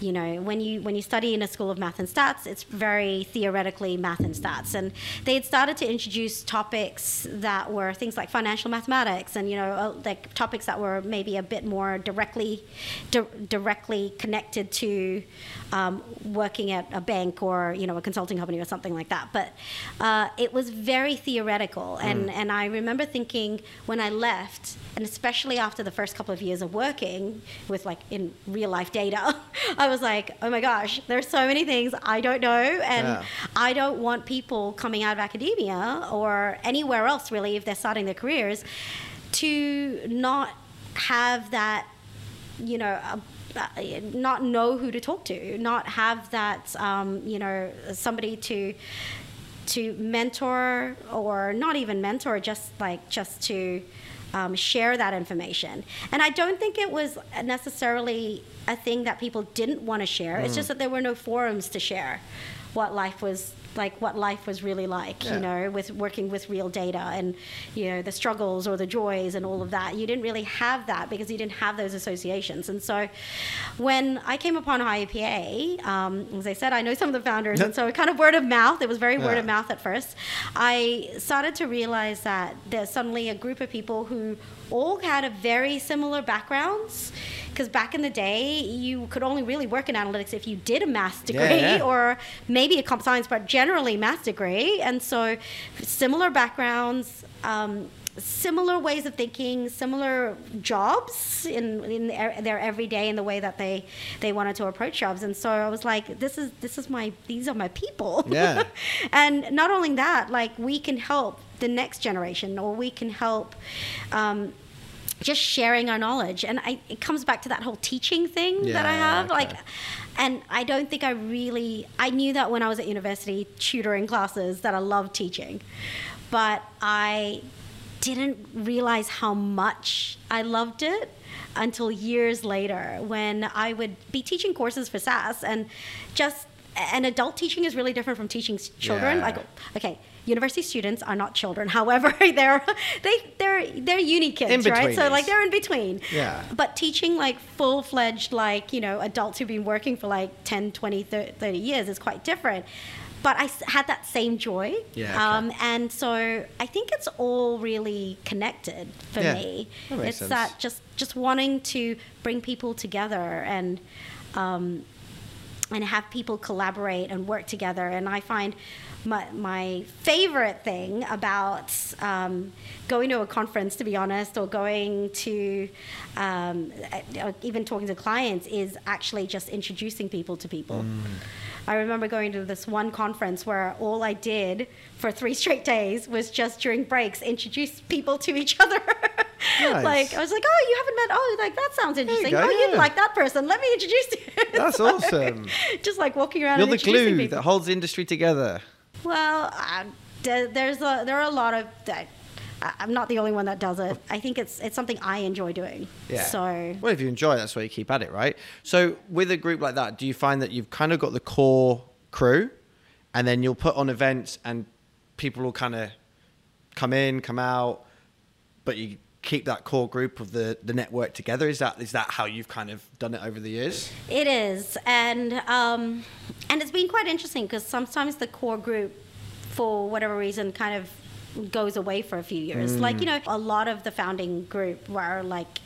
You know, when you when you study in a school of math and stats, it's very theoretically math and stats, and they had started to introduce topics that were things like financial mathematics, and you know, uh, like topics that were maybe a bit more directly di- directly connected to um, working at a bank or you know a consulting company or something like that. But uh, it was very theoretical, and and I remember thinking when I left, and especially after the first couple of years of working with like in real life data, I was like, oh my gosh, there's so many things I don't know, and Yeah. I don't want people coming out of academia or anywhere else really if they're starting their careers to not have that you know uh, not know who to talk to not have that um, you know somebody to to mentor or not even mentor just like just to um, share that information. And i don't think it was necessarily a thing that people didn't want to share. It's just that there were no forums to share what life was like what life was really like Yeah. you know with working with real data and you know the struggles or the joys and all of that. You didn't really have that because you didn't have those associations. And so when i came upon IAPA, um, as i said i know some of the founders and so kind of word of mouth it was very word of mouth at first. I started to realize that there's suddenly a group of people who all had a very similar backgrounds because back in the day you could only really work in analytics if you did a maths Yeah, degree yeah. or maybe a comp science, but generally math degree. And so, similar backgrounds, um, similar ways of thinking, similar jobs in, in their, their everyday in the way that they they wanted to approach jobs. And so I was like, this is this is my these are my people. Yeah. and not only that, like we can help the next generation, or we can help. Um, just sharing our knowledge. And I, it comes back to that whole teaching thing that i Yeah, have like and i don't think i really i knew that when i was at university tutoring classes that i loved teaching but i didn't realize how much i loved it until years later when i would be teaching courses for sas and just and adult teaching is really different from teaching children. Yeah. like okay university students are not children however they're they they're they're uni kids right so like they're in between Yeah. but teaching like full-fledged like you know adults who've been working for like 10 20 30 30 years is quite different but I had that same joy Yeah, okay. um, and so i think it's all really connected for Yeah, me that it's sense. that just just wanting to bring people together and um, and have people collaborate and work together. And I find my, my favorite thing about um, going to a conference, to be honest, or going to um, or even talking to clients is actually just introducing people to people. I remember going to this one conference where all I did for three straight days was just during breaks introduce people to each other. Nice. like I was like, oh, you haven't met? Oh, like that sounds you interesting. go, oh, you'd like that person. Let me introduce you. That's So, awesome. Just like walking around You're the glue people. that holds the industry together. Well, uh, there's a, there are a lot of that. I- I'm not the only one that does it. I think it's it's something I enjoy doing. Yeah. So Well, if you enjoy it, that's why you keep at it, right? So, with a group like that, do you find that you've kind of got the core crew, and then you'll put on events, and people will kind of come in, come out, but you keep that core group of the the network together? Is that is that how you've kind of done it over the years? It is, and um, and it's been quite interesting because sometimes the core group, for whatever reason, kind of goes away for a few years. Like you know, a lot of the founding group were like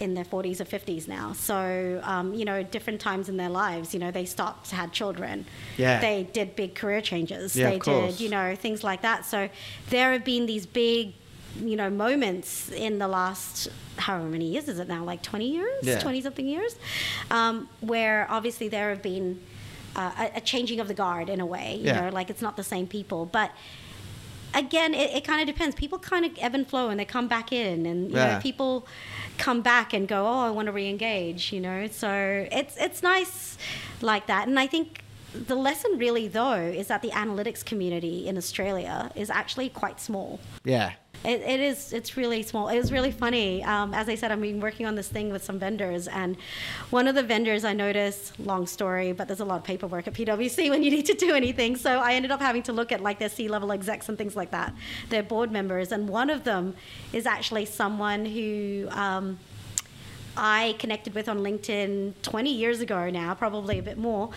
in their 40s or 50s now. So um, you know, different times in their lives, you know, they stopped, had children. Yeah. They did big career changes. Yeah, they did, you know, things like that. So there have been these big you know moments in the last however many years is it now like 20 years Yeah. 20 something years um, where obviously there have been uh, a, a changing of the guard in a way you Yeah. know like it's not the same people but again it, it kind of depends people kind of ebb and flow and they come back in and you Yeah. know people come back and go oh i want to re-engage you know so it's it's nice like that and i think the lesson really though is that the analytics community in australia is actually quite small Yeah. It, it is. It's really small. It was really funny. Um, as I said, I've been working on this thing with some vendors, and one of the vendors I noticed. Long story, but there's a lot of paperwork at PwC when you need to do anything. So I ended up having to look at like their C-level execs and things like that, their board members, and one of them is actually someone who. Um, I connected with on LinkedIn 20 years ago now, probably a bit more.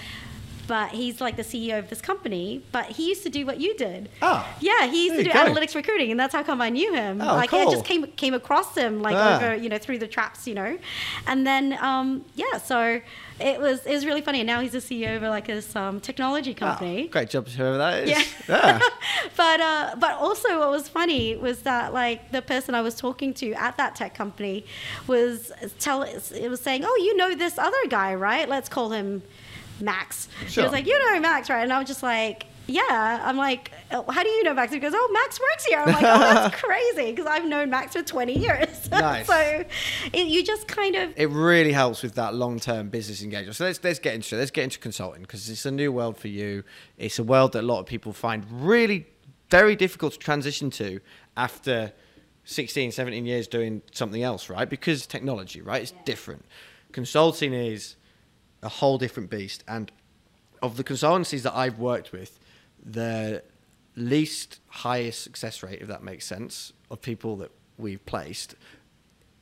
But he's like the CEO of this company. But he used to do what you did. Oh, yeah, he used to do go. analytics recruiting, and that's how come I knew him. Oh, like I just came came across him like Ah. over you know through the traps, you know, and then um, yeah, so it was it was really funny. And now he's the CEO of like this um, technology company. Oh, great job whoever that is. Yeah. Yeah. but uh, but also what was funny was that like the person I was talking to at that tech company was tell it was saying, oh, you know this other guy, right? Let's call him Max. Sure. was like, you know Max, right? And I was just like. Yeah, I'm like, "Oh, how do you know Max? He goes, oh, Max works here. I'm like, oh, that's crazy because I've known Max for 20 years. Nice. so it, you just kind of it really helps with that long-term business engagement. So let's let's get into it. Let's get into consulting because it's a new world for you. It's a world that a lot of people find really very difficult to transition to after 16, 17 years doing something else, right? Because technology, right? It's different. Consulting is a whole different beast and of the consultancies that I've worked with, the least highest success rate, if that makes sense, of people that we've placed,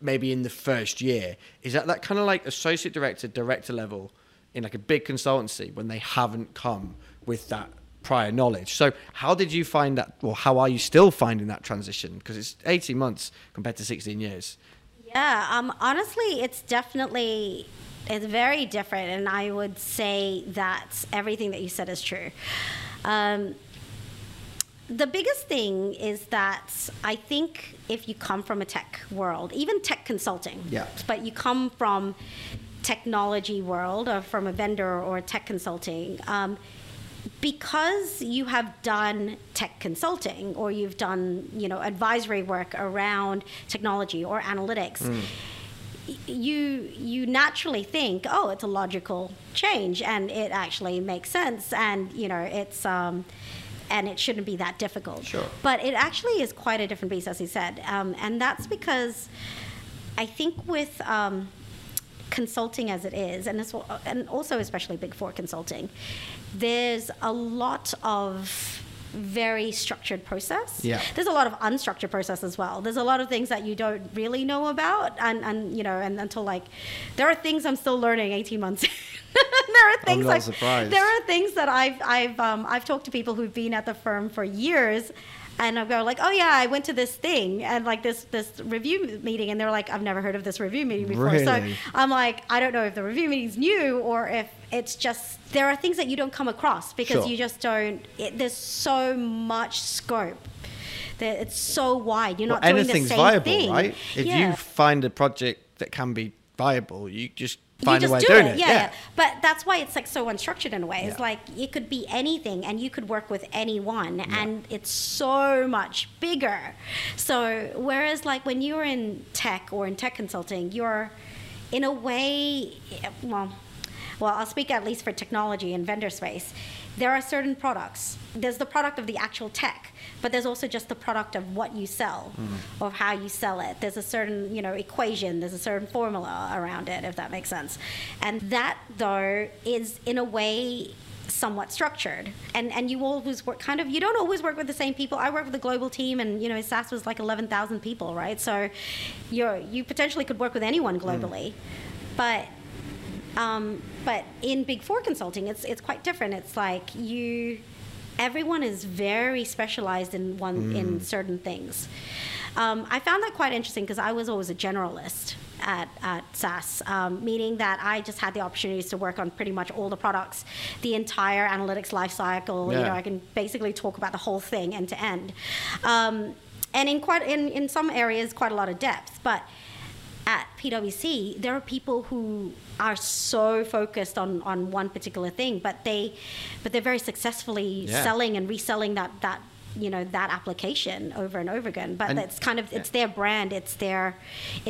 maybe in the first year, is at that kind of like associate director, director level in like a big consultancy when they haven't come with that prior knowledge. So how did you find that, or how are you still finding that transition? Because it's 18 months compared to 16 years. Yeah, um, honestly, it's definitely it's very different, and I would say that everything that you said is true. Um, the biggest thing is that I think if you come from a tech world, even tech consulting, Yeah. but you come from technology world or from a vendor or tech consulting, um, because you have done tech consulting or you've done you know advisory work around technology or analytics y- you you naturally think oh it's a logical change and it actually makes sense and you know it's um and it shouldn't be that difficult Sure. but it actually is quite a different beast as you said um, and that's because i think with um, consulting as it is, and this, and also especially Big Four consulting, there's a lot of very structured process. Yeah. There's a lot of unstructured process as well. There's a lot of things that you don't really know about, and, and you know, and until like, there are things I'm still learning 18 months. there are things not like surprised. there are things that I've I've um, I've talked to people who've been at the firm for years. And I go like, oh yeah, I went to this thing and like this this review meeting, and they're like, I've never heard of this review meeting before. So I'm like, I don't know if the review meeting's new or if it's just there are things that you don't come across because Sure. you just don't. It, there's so much scope. That it's so wide. You're not Well, doing the anything's same viable, thing. right? If Yeah. you find a project that can be viable, you just find just a way do doing it. it. Yeah, yeah. But that's why it's like so unstructured in a way. It's Yeah. like it could be anything and you could work with anyone and it's so much bigger. So whereas like when you're in tech or in tech consulting, you're in a way well well, I'll speak at least for technology and vendor space. There are certain products. There's the product of the actual tech, but there's also just the product of what you sell, Mm. of how you sell it. There's a certain, you know, equation. There's a certain formula around it, if that makes sense. And that, though, is in a way somewhat structured and and you always work kind of you don't always work with the same people i work with a global team and you know sas was like 11000 people right so you're you potentially could work with anyone globally but um, but in big four consulting it's it's quite different it's like you everyone is very specialized in one in certain things um, i found that quite interesting because i was always a generalist at, at SAS, um, meaning that I just had the opportunities to work on pretty much all the products, the entire analytics lifecycle. You know, I can basically talk about the whole thing end to end, um, and in quite in, in some areas quite a lot of depth. But at PwC, there are people who are so focused on, on one particular thing, but they but they're very successfully Yeah. selling and reselling that that you know that application over and over again. But And- it's kind of it's their brand, it's their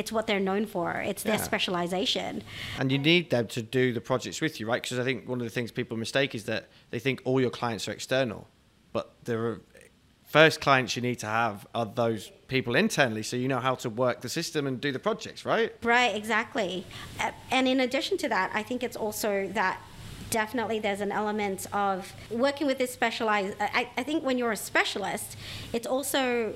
it's what they're known for, it's their Yeah. specialization. And you need them to do the projects with you, right? Because I think one of the things people mistake is that they think all your clients are external, but the first clients you need to have are those people internally, so you know how to work the system and do the projects, right? Right, exactly. And in addition to that, I think it's also that definitely there's an element of working with this specialized. I, I think when you're a specialist, it's also,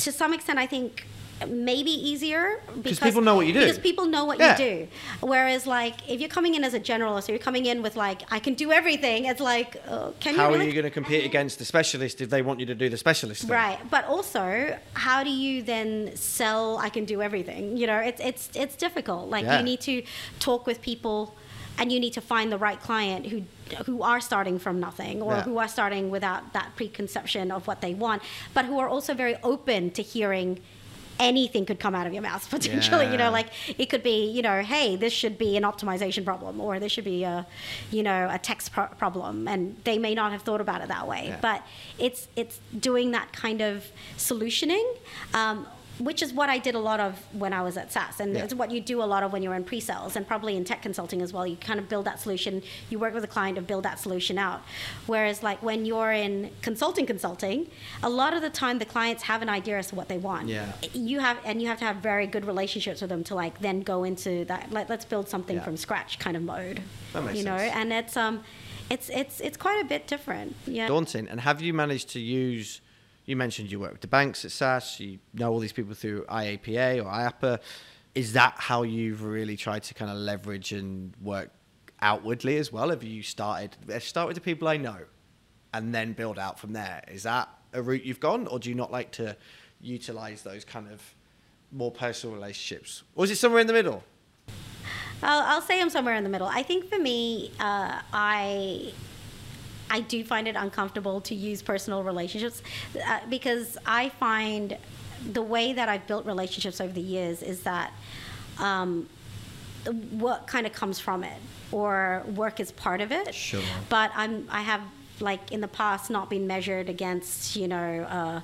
to some extent, I think maybe easier because people know what you do. Because people know what Yeah. you do. Whereas, like, if you're coming in as a generalist or you're coming in with like, I can do everything, it's like, uh, can How you are really? you going to compete against the specialist if they want you to do the specialist thing? Right, but also, how do you then sell? I can do everything. You know, it's it's it's difficult. Like Yeah. you need to talk with people, and you need to find the right client who who are starting from nothing or Yeah. who are starting without that preconception of what they want, but who are also very open to hearing. Anything could come out of your mouth potentially. You know, like it could be, you know, hey, this should be an optimization problem, or this should be a, you know, a text pro- problem, and they may not have thought about it that way. Yeah. But it's it's doing that kind of solutioning, um, which is what I did a lot of when I was at SAS, and Yeah. it's what you do a lot of when you're in pre-sales, and probably in tech consulting as well. You kind of build that solution, you work with a client to build that solution out. Whereas, like when you're in consulting, consulting, a lot of the time the clients have an idea as to what they want. Yeah. You have, and you have to have very good relationships with them to like then go into that. Let, let's build something Yeah. from scratch kind of mode. That makes you know, sense. and it's um, it's it's it's quite a bit different. Yeah. daunting. And have you managed to use? You mentioned you work with the banks at SAS. You know all these people through IAPA or IAPA. Is that how you've really tried to kind of leverage and work outwardly as well? Have you started? Start with the people I know, and then build out from there. Is that a route you've gone, or do you not like to utilize those kind of more personal relationships, or is it somewhere in the middle? I'll, I'll say I'm somewhere in the middle. I think for me, uh, I I do find it uncomfortable to use personal relationships uh, because I find the way that I've built relationships over the years is that um, work kind of comes from it, or work is part of it. Sure. But I'm I have like in the past not been measured against you know. Uh,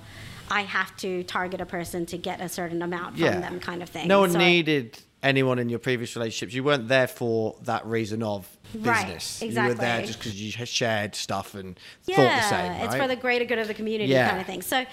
I have to target a person to get a certain amount from them, kind of thing. No one So needed anyone in your previous relationships. You weren't there for that reason of business. Right, business. You were there just because you shared stuff and yeah, thought the same. it's right? for the greater good of the community Yeah. kind of thing. So,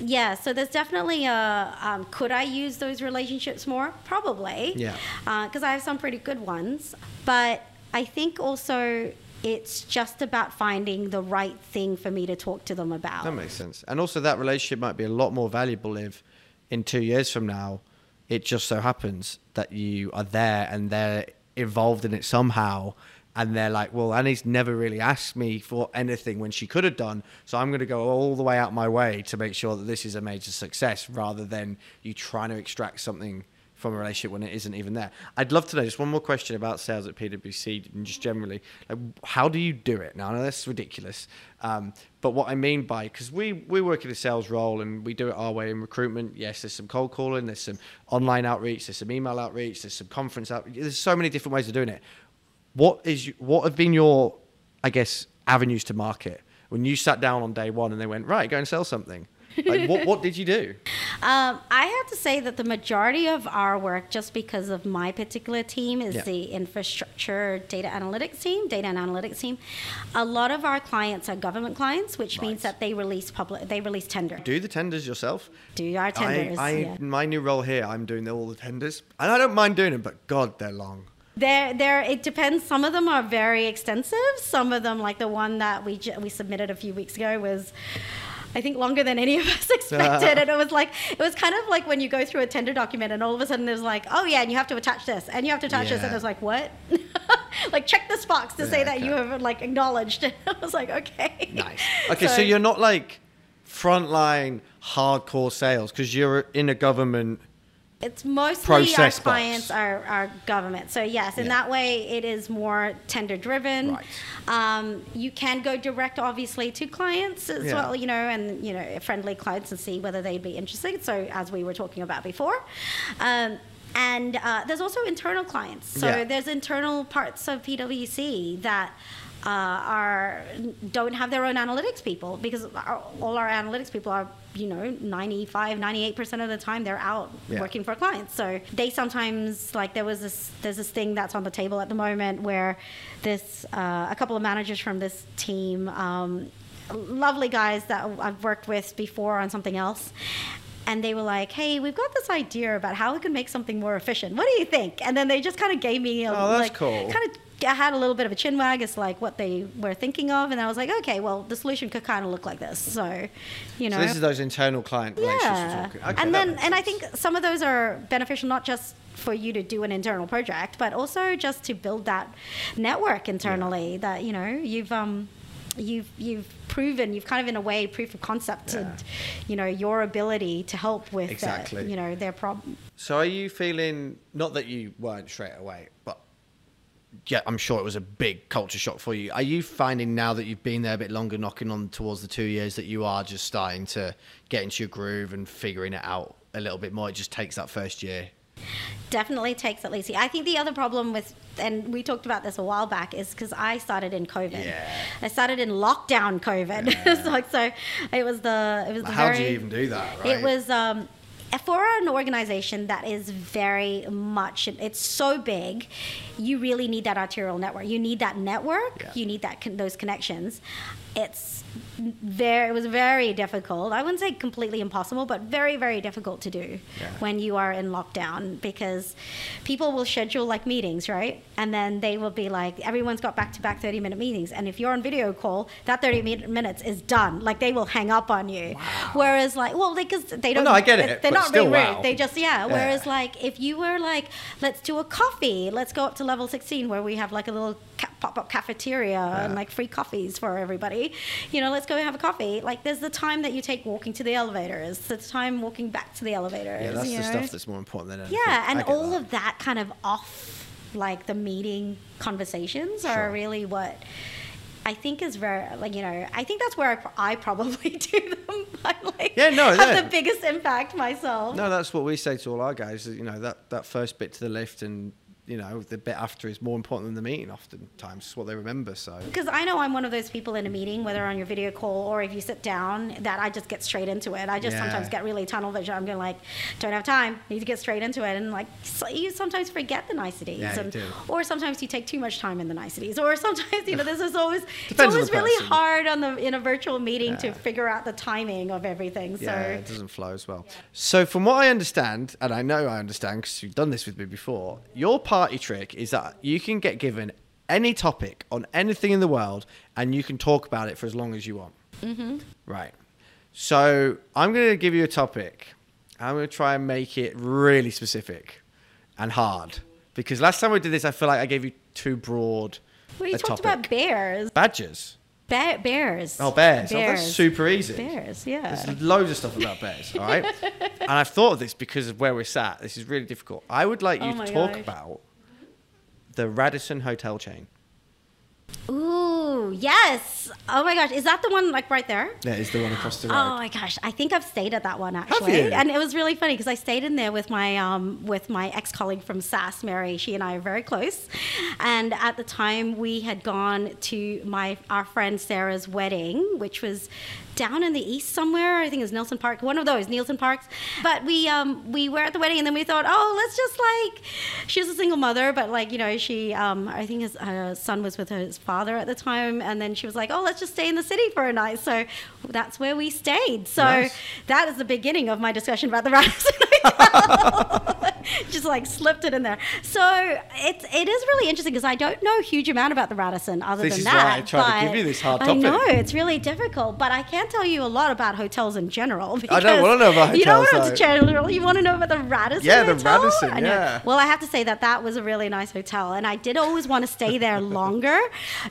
yeah, so there's definitely a. Um, could I use those relationships more? Probably. Yeah. Because I have some pretty good ones, but I think also it's just about finding the right thing for me to talk to them about. That makes sense. And also, that relationship might be a lot more valuable if, in two years from now, it just so happens that you are there and they're involved in it somehow. And they're like, well, Annie's never really asked me for anything when she could have done. So I'm going to go all the way out my way to make sure that this is a major success rather than you trying to extract something from a relationship when it isn't even there. I'd love to know just one more question about sales at PwC and just generally, like, how do you do it? Now, I know that's ridiculous, um, but what I mean by because we we work in a sales role and we do it our way in recruitment. Yes, there's some cold calling, there's some online outreach, there's some email outreach, there's some conference outreach. There's so many different ways of doing it. What is what have been your, I guess, avenues to market when you sat down on day one and they went right, go and sell something? Like, what, what did you do? Um, I have to say that the majority of our work, just because of my particular team, is Yeah. the infrastructure data analytics team, data and analytics team. A lot of our clients are government clients, which Right. means that they release public, they release tender. Do the tenders yourself? Do our tenders? I, I yeah. my new role here, I'm doing all the tenders, and I don't mind doing them, but God, they're long. There, there. It depends. Some of them are very extensive. Some of them, like the one that we we submitted a few weeks ago, was. I think longer than any of us expected, and it was like it was kind of like when you go through a tender document, and all of a sudden there's like, oh yeah, and you have to attach this, and you have to attach this, and Yeah. it's like what? like check this box to say Yeah, that you have like acknowledged. I was like, okay, Nice. Okay, so, you're not like frontline hardcore sales because you're in a government. It's mostly our clients are government. So yes, in Yeah. that way, it is more tender driven. Right. Um, you can go direct, obviously, to clients as Yeah. well. You know, and you know, friendly clients and see whether they'd be interested. So as we were talking about before. Um, and uh, there's also internal clients. So Yeah. there's internal parts of PwC that uh, are don't have their own analytics people because our, all our analytics people are you know 95 98% of the time they're out Yeah. working for clients so they sometimes like there was this there's this thing that's on the table at the moment where this uh, a couple of managers from this team um, lovely guys that I've worked with before on something else and they were like, "Hey, we've got this idea about how we can make something more efficient. What do you think?" And then they just kind of gave me a Oh, that's like, cool. kind of I had a little bit of a chin wag as like what they were thinking of, and I was like, "Okay, well, the solution could kind of look like this." So, you know, So this is those internal client relationships yeah. we're. Okay, and then, and I think some of those are beneficial not just for you to do an internal project, but also just to build that network internally. That you know you've um you've you've proven you've kind of in a way proof of concept Yeah. you know your ability to help with Exactly. you know their problem. So are you feeling not that you weren't straight away, but yeah, I'm sure it was a big culture shock for you. Are you finding now that you've been there a bit longer, knocking on towards the two years, that you are just starting to get into your groove and figuring it out a little bit more? It just takes that first year. definitely takes at least. I think the other problem with, and we talked about this a while back, is because I started in COVID. Yeah. I started in lockdown COVID. it's like so, it was the it was the How very. do you even do that? Right? It was um, for an organization that is very much. It's so big. You really need that arterial network. You need that network. Yeah. You need that con- those connections. It's very. It was very difficult. I wouldn't say completely impossible, but very very difficult to do Yeah. when you are in lockdown because people will schedule like meetings, right? And then they will be like, everyone's got back to back 30 minute meetings. And if you're on video call, that 30 min- minutes is done. Like they will hang up on you. Whereas, like, well, because they don't, no, I get it, They're not being rude. wow. They just, yeah. Yeah. Whereas, like, if you were like, let's do a coffee, let's go up to level 16 where we have like a little ca- pop up cafeteria and like free coffees for everybody. You know, let's go have a coffee. Like, there's the time that you take walking to the elevators, the time walking back to the elevators. yeah, that's you the know? stuff that's more important than anything. Yeah, and all that. of that kind of off, like the meeting conversations Sure. are really what I think is very, like, you know, I think that's where I, I probably do them. I like Yeah, no, have yeah. the biggest impact myself. No, that's what we say to all our guys. is, You know, that, that first bit to the lift and, you know, the bit after is more important than the meeting oftentimes. It's what they remember, so. Because I know I'm one of those people in a meeting, whether on your video call or if you sit down, that I just get straight into it. I just Yeah. sometimes get really tunnel vision. I'm going like, don't have time. Need to get straight into it, and like so you sometimes forget the niceties, Yeah, and, do. or sometimes you take too much time in the niceties, or sometimes you know this is always it's always really person. hard on the in a virtual meeting to figure out the timing of everything. So Yeah, it doesn't flow as well. So, from what I understand, and I know I understand because you've done this with me before, your party trick is that you can get given any topic on anything in the world and you can talk about it for as long as you want. Mm-hmm. Right. So, I'm going to give you a topic. I'm going to try and make it really specific and hard because last time we did this, I feel like I gave you too broad well, you talked topic. about bears, badgers. Ba- bears. Oh, bears. Oh, that's super easy. Bears, yeah. There's loads of stuff about bears, all right? and I've thought of this because of where we're sat. This is really difficult. I would like you Oh to talk gosh. about the Radisson hotel chain. Ooh, yes. Oh my gosh, is that the one like right there? That is the one across the road. Oh my gosh, I think I've stayed at that one actually, you? and it was really funny because I stayed in there with my um, with my ex colleague from SAS, Mary. She and I are very close, and at the time we had gone to my our friend Sarah's wedding, which was down in the east somewhere. I think it's Nelson Park, one of those Nielsen Parks. But we um, we were at the wedding, and then we thought, oh, let's just like. She was a single mother, but like you know, she um, I think his her son was with his father at the time, and then she was like, oh, let's just stay in the city for a night. So that's where we stayed. So Nice. that is the beginning of my discussion about the Radisson Hotel. just like slipped it in there. So it's it is really interesting because I don't know a huge amount about the Radisson other This than is that. why I tried to give you this hard topic. I know it's really difficult, but I can tell you a lot about hotels in general. I don't wanna know about You don't hotels, want to general. You want to know about the Radisson. Yeah, the Hotel? Radisson, I know. yeah. Well, I have to say that that was a really nice hotel, and I did always want to stay there longer.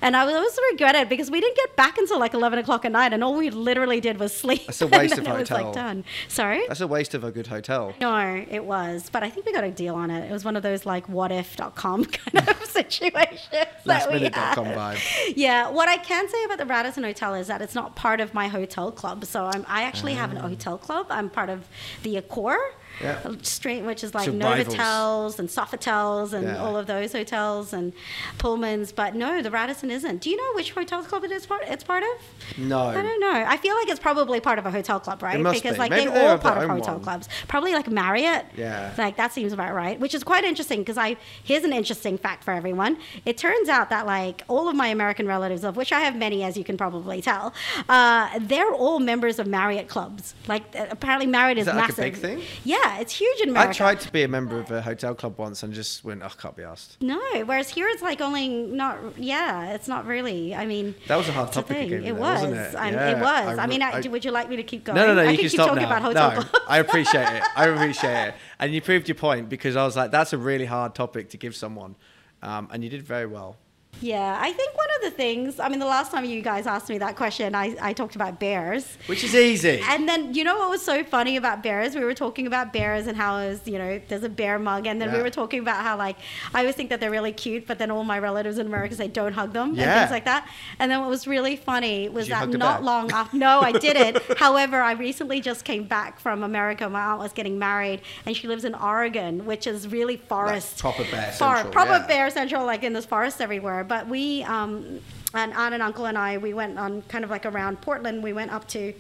and I was always regret it because we didn't get back until like eleven o'clock at night, and all we literally did was sleep. That's a waste of it was hotel. like done. Sorry. That's a waste of a good hotel. No, it was, but I think we got a deal on it. It was one of those like Wotif.com kind of situations. Lastminute.com had. vibe. Yeah, what I can say about the Radisson Hotel is that it's not part of my hotel club. So I'm, I actually have an Ah. hotel club. I'm part of the Accor. Yeah. Straight, which is like So. Novotels and Sofitels and Yeah. all of those hotels and Pullmans, but no, the Radisson isn't. Do you know which hotel club it is part? It's part of? No. I don't know. I feel like it's probably part of a hotel club, right? because be. like Maybe they're they all part of hotel one. clubs. Probably like Marriott. Yeah. Like that seems about right, which is quite interesting because I here's an interesting fact for everyone. It turns out that like all of my American relatives, of which I have many, as you can probably tell, uh, they're all members of Marriott clubs. Like apparently Marriott is, is that like a massive. big thing? Yeah, it's huge in America. I tried to be a member of a hotel club once and just went, oh, can't be asked. No, whereas here it's like only not. Yeah, it's not really. I I mean, That was a hard topic thing. It was. wasn't it? I, Yeah, it was. I I, mean, I, I- would you like me to keep going? No, no, no. I you can keep stop talking now. about hotel no, clubs. I appreciate it. I appreciate it, and you proved your point because I was like, that's a really hard topic to give someone, um, and you did very well. Yeah, I think one of the things. I mean, the last time you guys asked me that question, I, I talked about bears. Which is easy. And then you know what was so funny about bears? We were talking about bears and how is you know there's a bear mug, and then we were talking about how like I always think that they're really cute, but then all my relatives in America say don't hug them and things like that. And then what was really funny was that not long after. No, I didn't. However, I recently just came back from America. My aunt was getting married, and she lives in Oregon, which is really forest. proper bear central, proper yeah. bear central, like in this forest everywhere. But we, um, and aunt and uncle and I, we went on kind of like around Portland. We went up to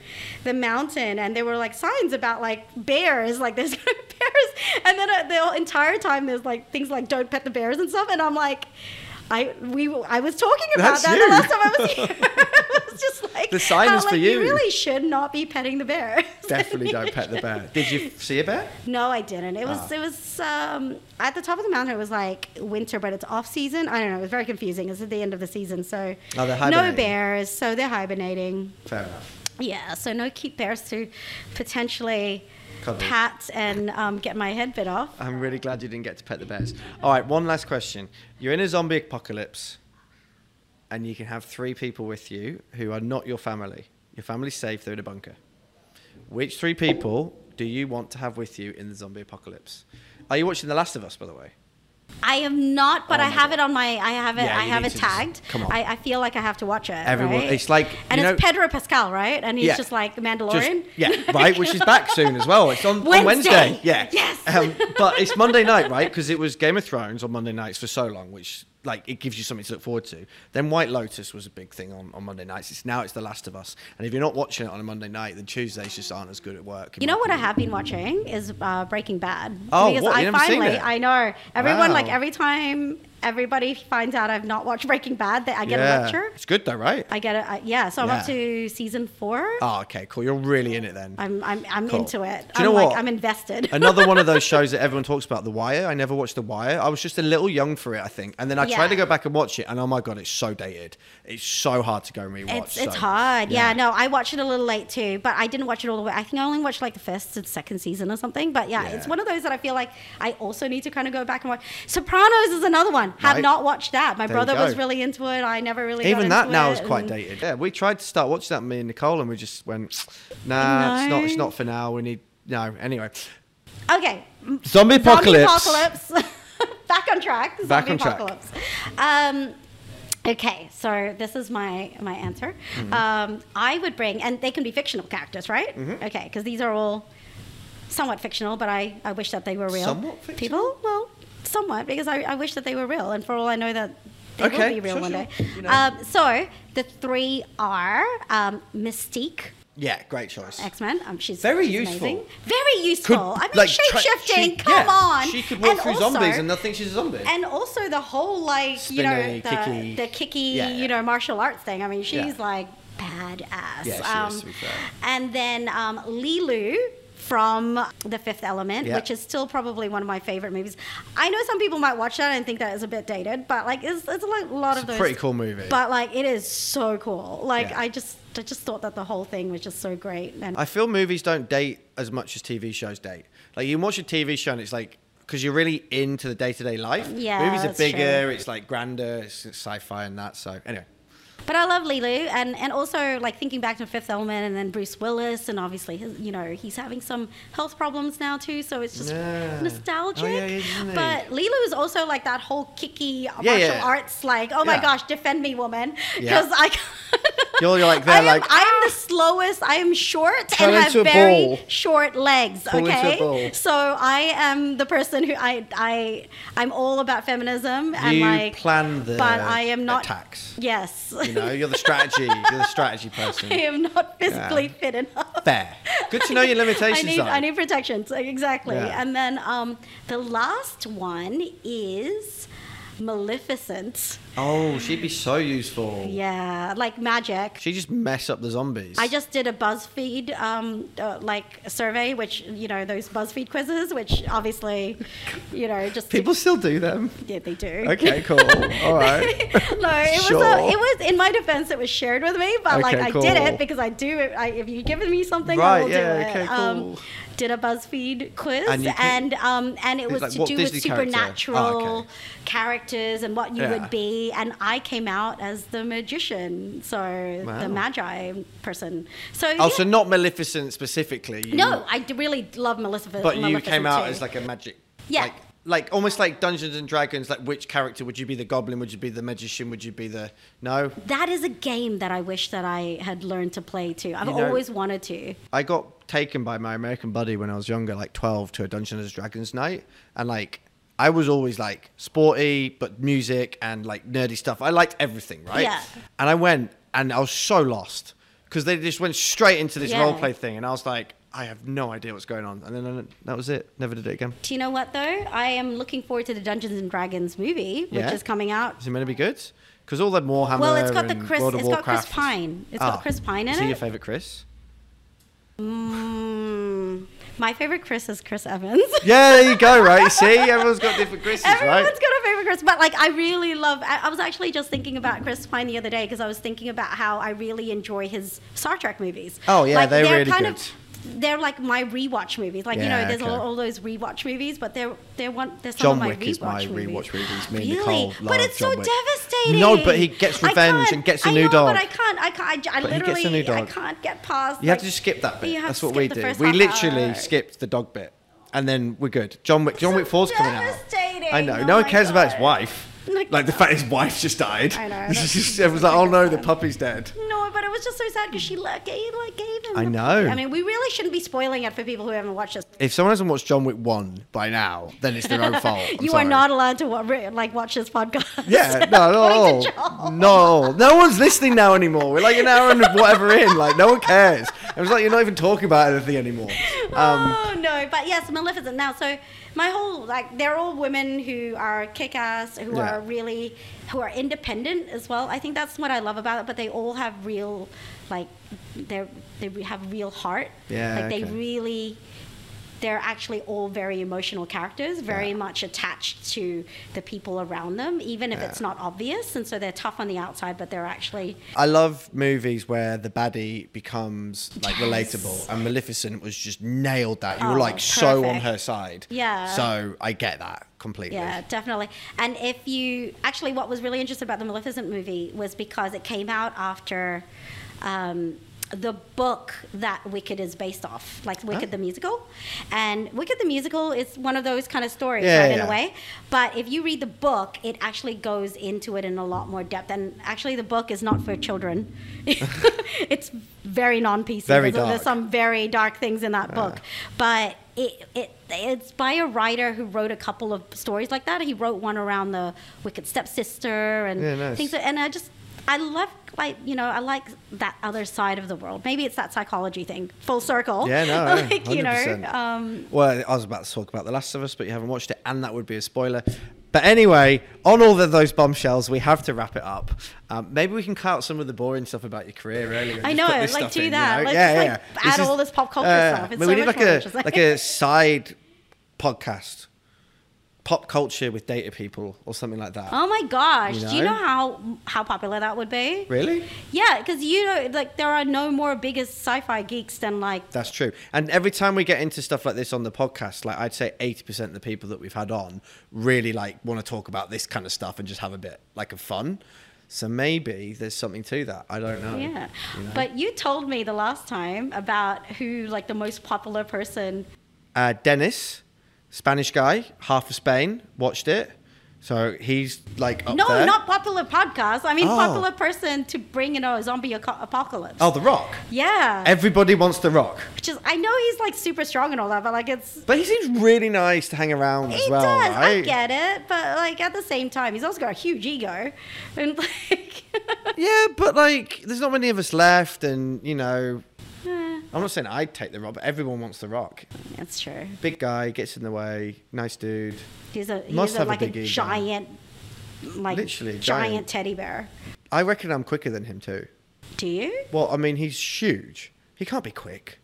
the mountain, and there were like signs about like bears, like there's bears. And then uh, the entire time there's like things like don't pet the bears and stuff. And I'm like. I we I was talking about That's that you. the last time I was here. it was just like The sign how, is for like, you. really should not be petting the bear. Definitely don't pet the bear. Did you see a bear? No, I didn't. It was Ah. it was um, at the top of the mountain. It was like winter, but it's off season. I don't know. It was very confusing. It's at the end of the season, so Oh, no bears. So they're hibernating. Fair enough. Yeah. So no cute bears to potentially Cuddle. pat and um, get my head bit off. I'm really glad you didn't get to pet the bears. All right, one last question. You're in a zombie apocalypse, and you can have three people with you who are not your family. Your family's safe, they're in a bunker. Which three people do you want to have with you in the zombie apocalypse? Are you watching The Last of Us, by the way? I am not, but Oh I have God. it on my. I have it. Yeah, I have it to just- tagged. come on. I, I feel like I have to watch it. Everyone- right? it's like, and it's Pedro Pascal, right? And he's Yeah. just like the Just- Mandalorian. yeah, right, which is back soon as well. It's on on Wednesday. Wednesday. Yeah. Yes. Um, but it's Monday night, right? Because it was Game of Thrones on Monday nights for so long, which like it gives you something to look forward to. Then White Lotus was a big thing on, on Monday nights. It's now it's The Last of Us. And if you're not watching it on a Monday night, then Tuesdays just aren't as good at work. You know what I have been watching is uh, Breaking Bad. Oh, because what? I You never seen finally, it? I know everyone Wow. like every time everybody finds out I've not watched Breaking Bad, that I get yeah. a lecture. It's good though, right? I get it. Uh, yeah, so I'm up to season four. Oh, okay, cool. You're really in it then. I'm I'm, I'm Cool. into it. Do you I'm know like what? I'm invested. Another one of those shows that everyone talks about, The Wire. I never watched The Wire. I was just a little young for it, I think. And then I tried to go back and watch it, and oh my god, it's so dated. It's so hard to go and rewatch. It's it's so- hard. Yeah. no, I watched it a little late too, but I didn't watch it all the way. I think I only watched like the first and second season or something. But yeah, it's one of those that I feel like I also need to kind of go back and watch. Sopranos is another one. Have Right. not watched that. My There brother was really into it. I never really. got Even that now is quite dated. Yeah, we tried to start watching that, me and Nicole, and we just went, nah, it's not. It's not for now. We need no. Anyway, Okay. zombie apocalypse. apocalypse. Back on track. Zombie Back on track. apocalypse. Um, okay, so this is my my answer. Mm-hmm. Um, I would bring, and they can be fictional characters, right? Mm-hmm. Okay, because these are all somewhat fictional, but I, I wish that they were real. Somewhat fictional? People, well, somewhat, because I, I wish that they were real, and for all I know that. They Okay, will be real sure, one sure. day. You know. Um, so the three are um, Mystique, Yeah, great choice. X Men. Um, she's Very she's useful. Amazing. Very useful. I mean, like, shape shifting. she- Come yeah, on. She could walk And through also- zombies and not think she's a zombie. And also the whole like you know the, kicky. the kicky Yeah, yeah. you know martial arts thing. I mean, she's like badass. Yeah, she is, be fair. And then um, Leeloo from The Fifth Element, Yeah. which is still probably one of my favorite movies. I know some people might watch that and think that is a bit dated, but like it's, it's like a lot It's of a those. pretty cool movie. But like it is so cool. Like Yeah. I just I just thought that the whole thing was just so great. And I feel movies don't date as much as TV shows date. Like you watch a TV show and it's like because you're really into the day to day life. Yeah, movies are bigger. true. It's like grander. It's sci-fi and that. So anyway, But I love Leeloo, and and also like thinking back to Fifth Element, and then Bruce Willis, and obviously his, you know he's having some health problems now too, so it's just Yeah. nostalgic. Oh, yeah, but Leeloo is also like that whole kicky Yeah, martial arts, like oh my gosh, defend me, woman, because I. You're- you're like, they're I am, like, I am the slowest. I am short Turn and have very ball. short legs. Pull okay, so I am the person who I I I'm all about feminism and you like plan the but I am not attacks. Yes. You know, you're the strategy. you're the strategy person. I am not physically Yeah. fit enough. Fair. Good to know your limitations. I need, though. I need protections. Exactly. Yeah. And then um, the last one is Maleficent. Oh, she'd be so useful. Yeah, like magic. She just mess up the zombies. I just did a BuzzFeed um, uh, like survey, which you know those BuzzFeed quizzes, which obviously, you know, just People still do them. yeah they do. Okay, cool. All right. no, it Sure. was a, it was in my defense. It was shared with me, but like Okay, I did it because I do. it. I, if you've given me something, I will yeah, do it. okay, Um, did a BuzzFeed quiz, And picked- and um, and it was like to do Disney with character? supernatural Oh, okay. characters and what you Yeah. would be, and I came out as the magician, so Wow. the magi person. So Oh, yeah. so not Maleficent specifically. you- no, I really love Maleficent. But you Maleficent came out too. as like a magic. Yeah. Like, like almost like Dungeons and Dragons. Like which character would you be? The goblin? Would you be the magician? Would you be the no? that is a game that I wish that I had learned to play too. I've You know- always wanted to. I got taken by my American buddy when I was younger, like 12, to a Dungeons and Dragons night. And like, I was always like sporty, but music and like nerdy stuff. I liked everything, right? Yeah. And I went and I was so lost because they just went straight into this Yeah. role play thing. And I was like, I have no idea what's going on. And then that was it. Never did it again. Do you know what though? I am looking forward to the Dungeons and Dragons movie, which Yeah? is coming out. Is it going to be good? Because all that Warhammer. Well, it's got the Chris. It's got Chris Pine. It's Ah. got Chris Pine in Is he it. your favorite Chris? Mm, my favorite Chris is Chris Evans. Yeah, there you go, right? See, everyone's got different Chris's, Everyone's right? Everyone's got a favorite Chris, but like I really love. I, I was actually just thinking about Chris Pine the other day because I was thinking about how I really enjoy his Star Trek movies. Oh, yeah, like, they're really kind good. Of, they're like my rewatch movies. Like you know, there's okay. all, all those rewatch movies, but they're they're one. They're some John of my Wick rewatch is my movies. rewatch movies. Me really? Nicole but it's John so Wick. devastating. No, but he gets revenge and gets a I new know, dog. But I can't. I can't. I, I literally. gets a new I can't get past. You have to just skip that bit. That's what we do. We literally hour. skipped the dog bit, and then we're good. John Wick. John Wick 4's coming out. I know. Oh no one cares about his wife. Like- Like the fact his wife just died. I know, just, everyone's like, oh no, the puppy's dead. No, but it was just so sad because she like gave, like, gave him. I know. I mean, we really shouldn't be spoiling it for people who haven't watched this. If someone hasn't watched John Wick 1 by now, then it's their own fault. I'm you sorry. are not allowed to wa- like watch this podcast. Yeah, no, to no, no, no one's listening now anymore. We're like an hour and whatever in, like no one cares. It was like you're not even talking about anything anymore. Um, oh no, but yes, Maleficent. Now, so my whole like they're all women who are kick-ass, who Yeah. are really who are independent as well. I think that's what I love about it. But they all have real like they they have real heart. Yeah, like they really. They're actually all very emotional characters, very Yeah. much attached to the people around them, even if Yeah. it's not obvious. And so they're tough on the outside, but they're actually I love movies where the baddie becomes like Yes. relatable, and Maleficent was just nailed that. You were Oh, like so on her side. Yeah. So I get that completely. Yeah, definitely. And if you actually, what was really interesting about the Maleficent movie was because it came out after um, the book that Wicked is based off, like Wicked Oh. the musical. And Wicked the musical is one of those kind of stories, Yeah, right, in a way. But if you read the book, it actually goes into it in a lot more depth. And actually, the book is not for children. it's very non-PC. Very there's, there's some very dark things in that uh. book, but it, it it's by a writer who wrote a couple of stories like that. He wrote one around the wicked stepsister and Yeah, nice. things. And I just I love like you know I like that other side of the world. Maybe it's that psychology thing, full circle. Yeah, no, like you know. Um, Well, I was about to talk about The Last of Us, but you haven't watched it, and that would be a spoiler. But anyway, on all of those bombshells, we have to wrap it up. Um, maybe we can cut out some of the boring stuff about your career earlier. I know, like, do in, you that. know? Let's yeah, yeah. like, add is- all this pop culture uh, stuff. It's maybe so we need like a like a side podcast, pop culture with data people or something like that. Oh my gosh! You Do you know? know how how popular that would be? Really? Yeah, because you know, like there are no more biggest sci-fi geeks than like That's true. And every time we get into stuff like this on the podcast, like I'd say 80% of the people that we've had on really like want to talk about this kind of stuff and just have a bit like of fun. So maybe there's something to that. I don't know. Yeah. you know? But you told me the last time about who like the most popular person. Uh, Dennis, Spanish guy, half of Spain, watched it. So he's like no, there. not popular podcast. I mean Oh. popular person to bring in a zombie aco- apocalypse. Oh, The Rock. Yeah. Everybody wants The Rock. Which is I know he's like super strong and all that, but like it's But he seems really nice to hang around as he well, does. I get it, but like at the same time, he's also got a huge ego, and like Yeah, but like, there's not many of us left, and you know, I'm not saying I'd take The Rock, but everyone wants The Rock. that's true. Big guy, gets in the way, nice dude. He's a he's Must a, have like a, big ego. giant, like Literally giant, giant. teddy bear. I reckon I'm quicker than him too. Do you? Well, I mean, he's huge. He can't be quick.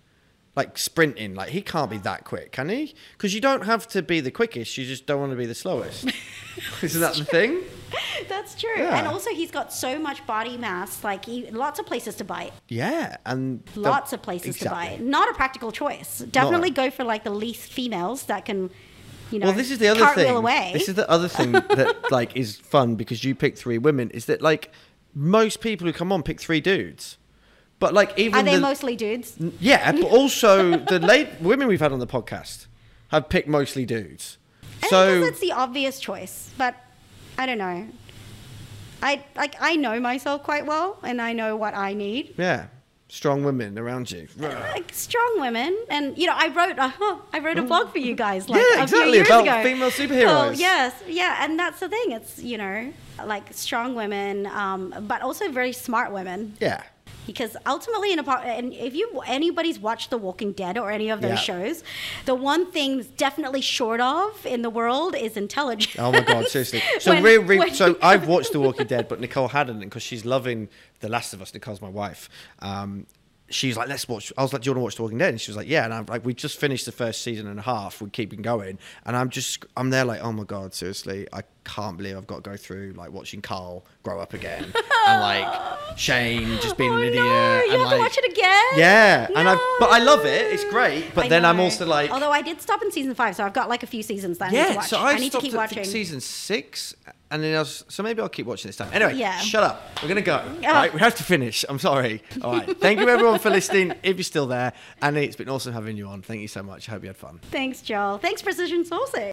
Like sprinting, like he can't be that quick, can he? Because you don't have to be the quickest. You just don't want to be the slowest. Isn't that the thing? That's true. Yeah. And also, he's got so much body mass. Like, he, lots of places to buy it. Yeah, and Lots of places to buy it. Not a practical choice. Definitely No. go for like the least females that can, you know, well, this is the other thing. away. This is the other thing that like is fun because you pick three women. Is that like most people who come on pick three dudes, but like even Are they the, mostly dudes? Yeah, but also the late women we've had on the podcast have picked mostly dudes. I So it's the obvious choice, but I don't know. I like I know myself quite well, and I know what I need. yeah, strong women around you. Like strong women, and you know, I wrote a, I wrote a blog for you guys like Yeah, a few exactly, years about ago. female superheroes. Oh yes, yeah, and that's the thing. It's you know, like strong women, um, but also very smart women. Yeah, Because ultimately, in a and if you anybody's watched The Walking Dead or any of those Yeah. shows, the one thing definitely short of in the world is intelligence. Oh my god, seriously. So When- re- re- when- so I've watched The Walking Dead, but Nicole hadn't because she's loving The Last of Us. Nicole's my wife. Um, she's like, let's watch. I was like, do you want to watch The Walking Dead? And she was like, yeah. And I'm like, we just finished the first season and a half. We're keeping going, and I'm just, I'm there like, oh my god, seriously, I can't believe I've got to go through like watching Carl grow up again, and like Shane just being oh, an idiot. No, you and, have to watch it again. Yeah, and I, but I love it. It's great. But I then I'm also like, although I did stop in season five, so I've got like a few seasons that I need to yeah, watch. so I, need to keep at watching. season six, and then I was so maybe I'll keep watching this time. Anyway, Yeah. shut up. We're gonna go. Oh. All right, we have to finish. I'm sorry. All right, thank you everyone for listening. If you're still there, Annie, it's been awesome having you on. Thank you so much. I hope you had fun. Thanks, Joel. Thanks, Precision Sourcing.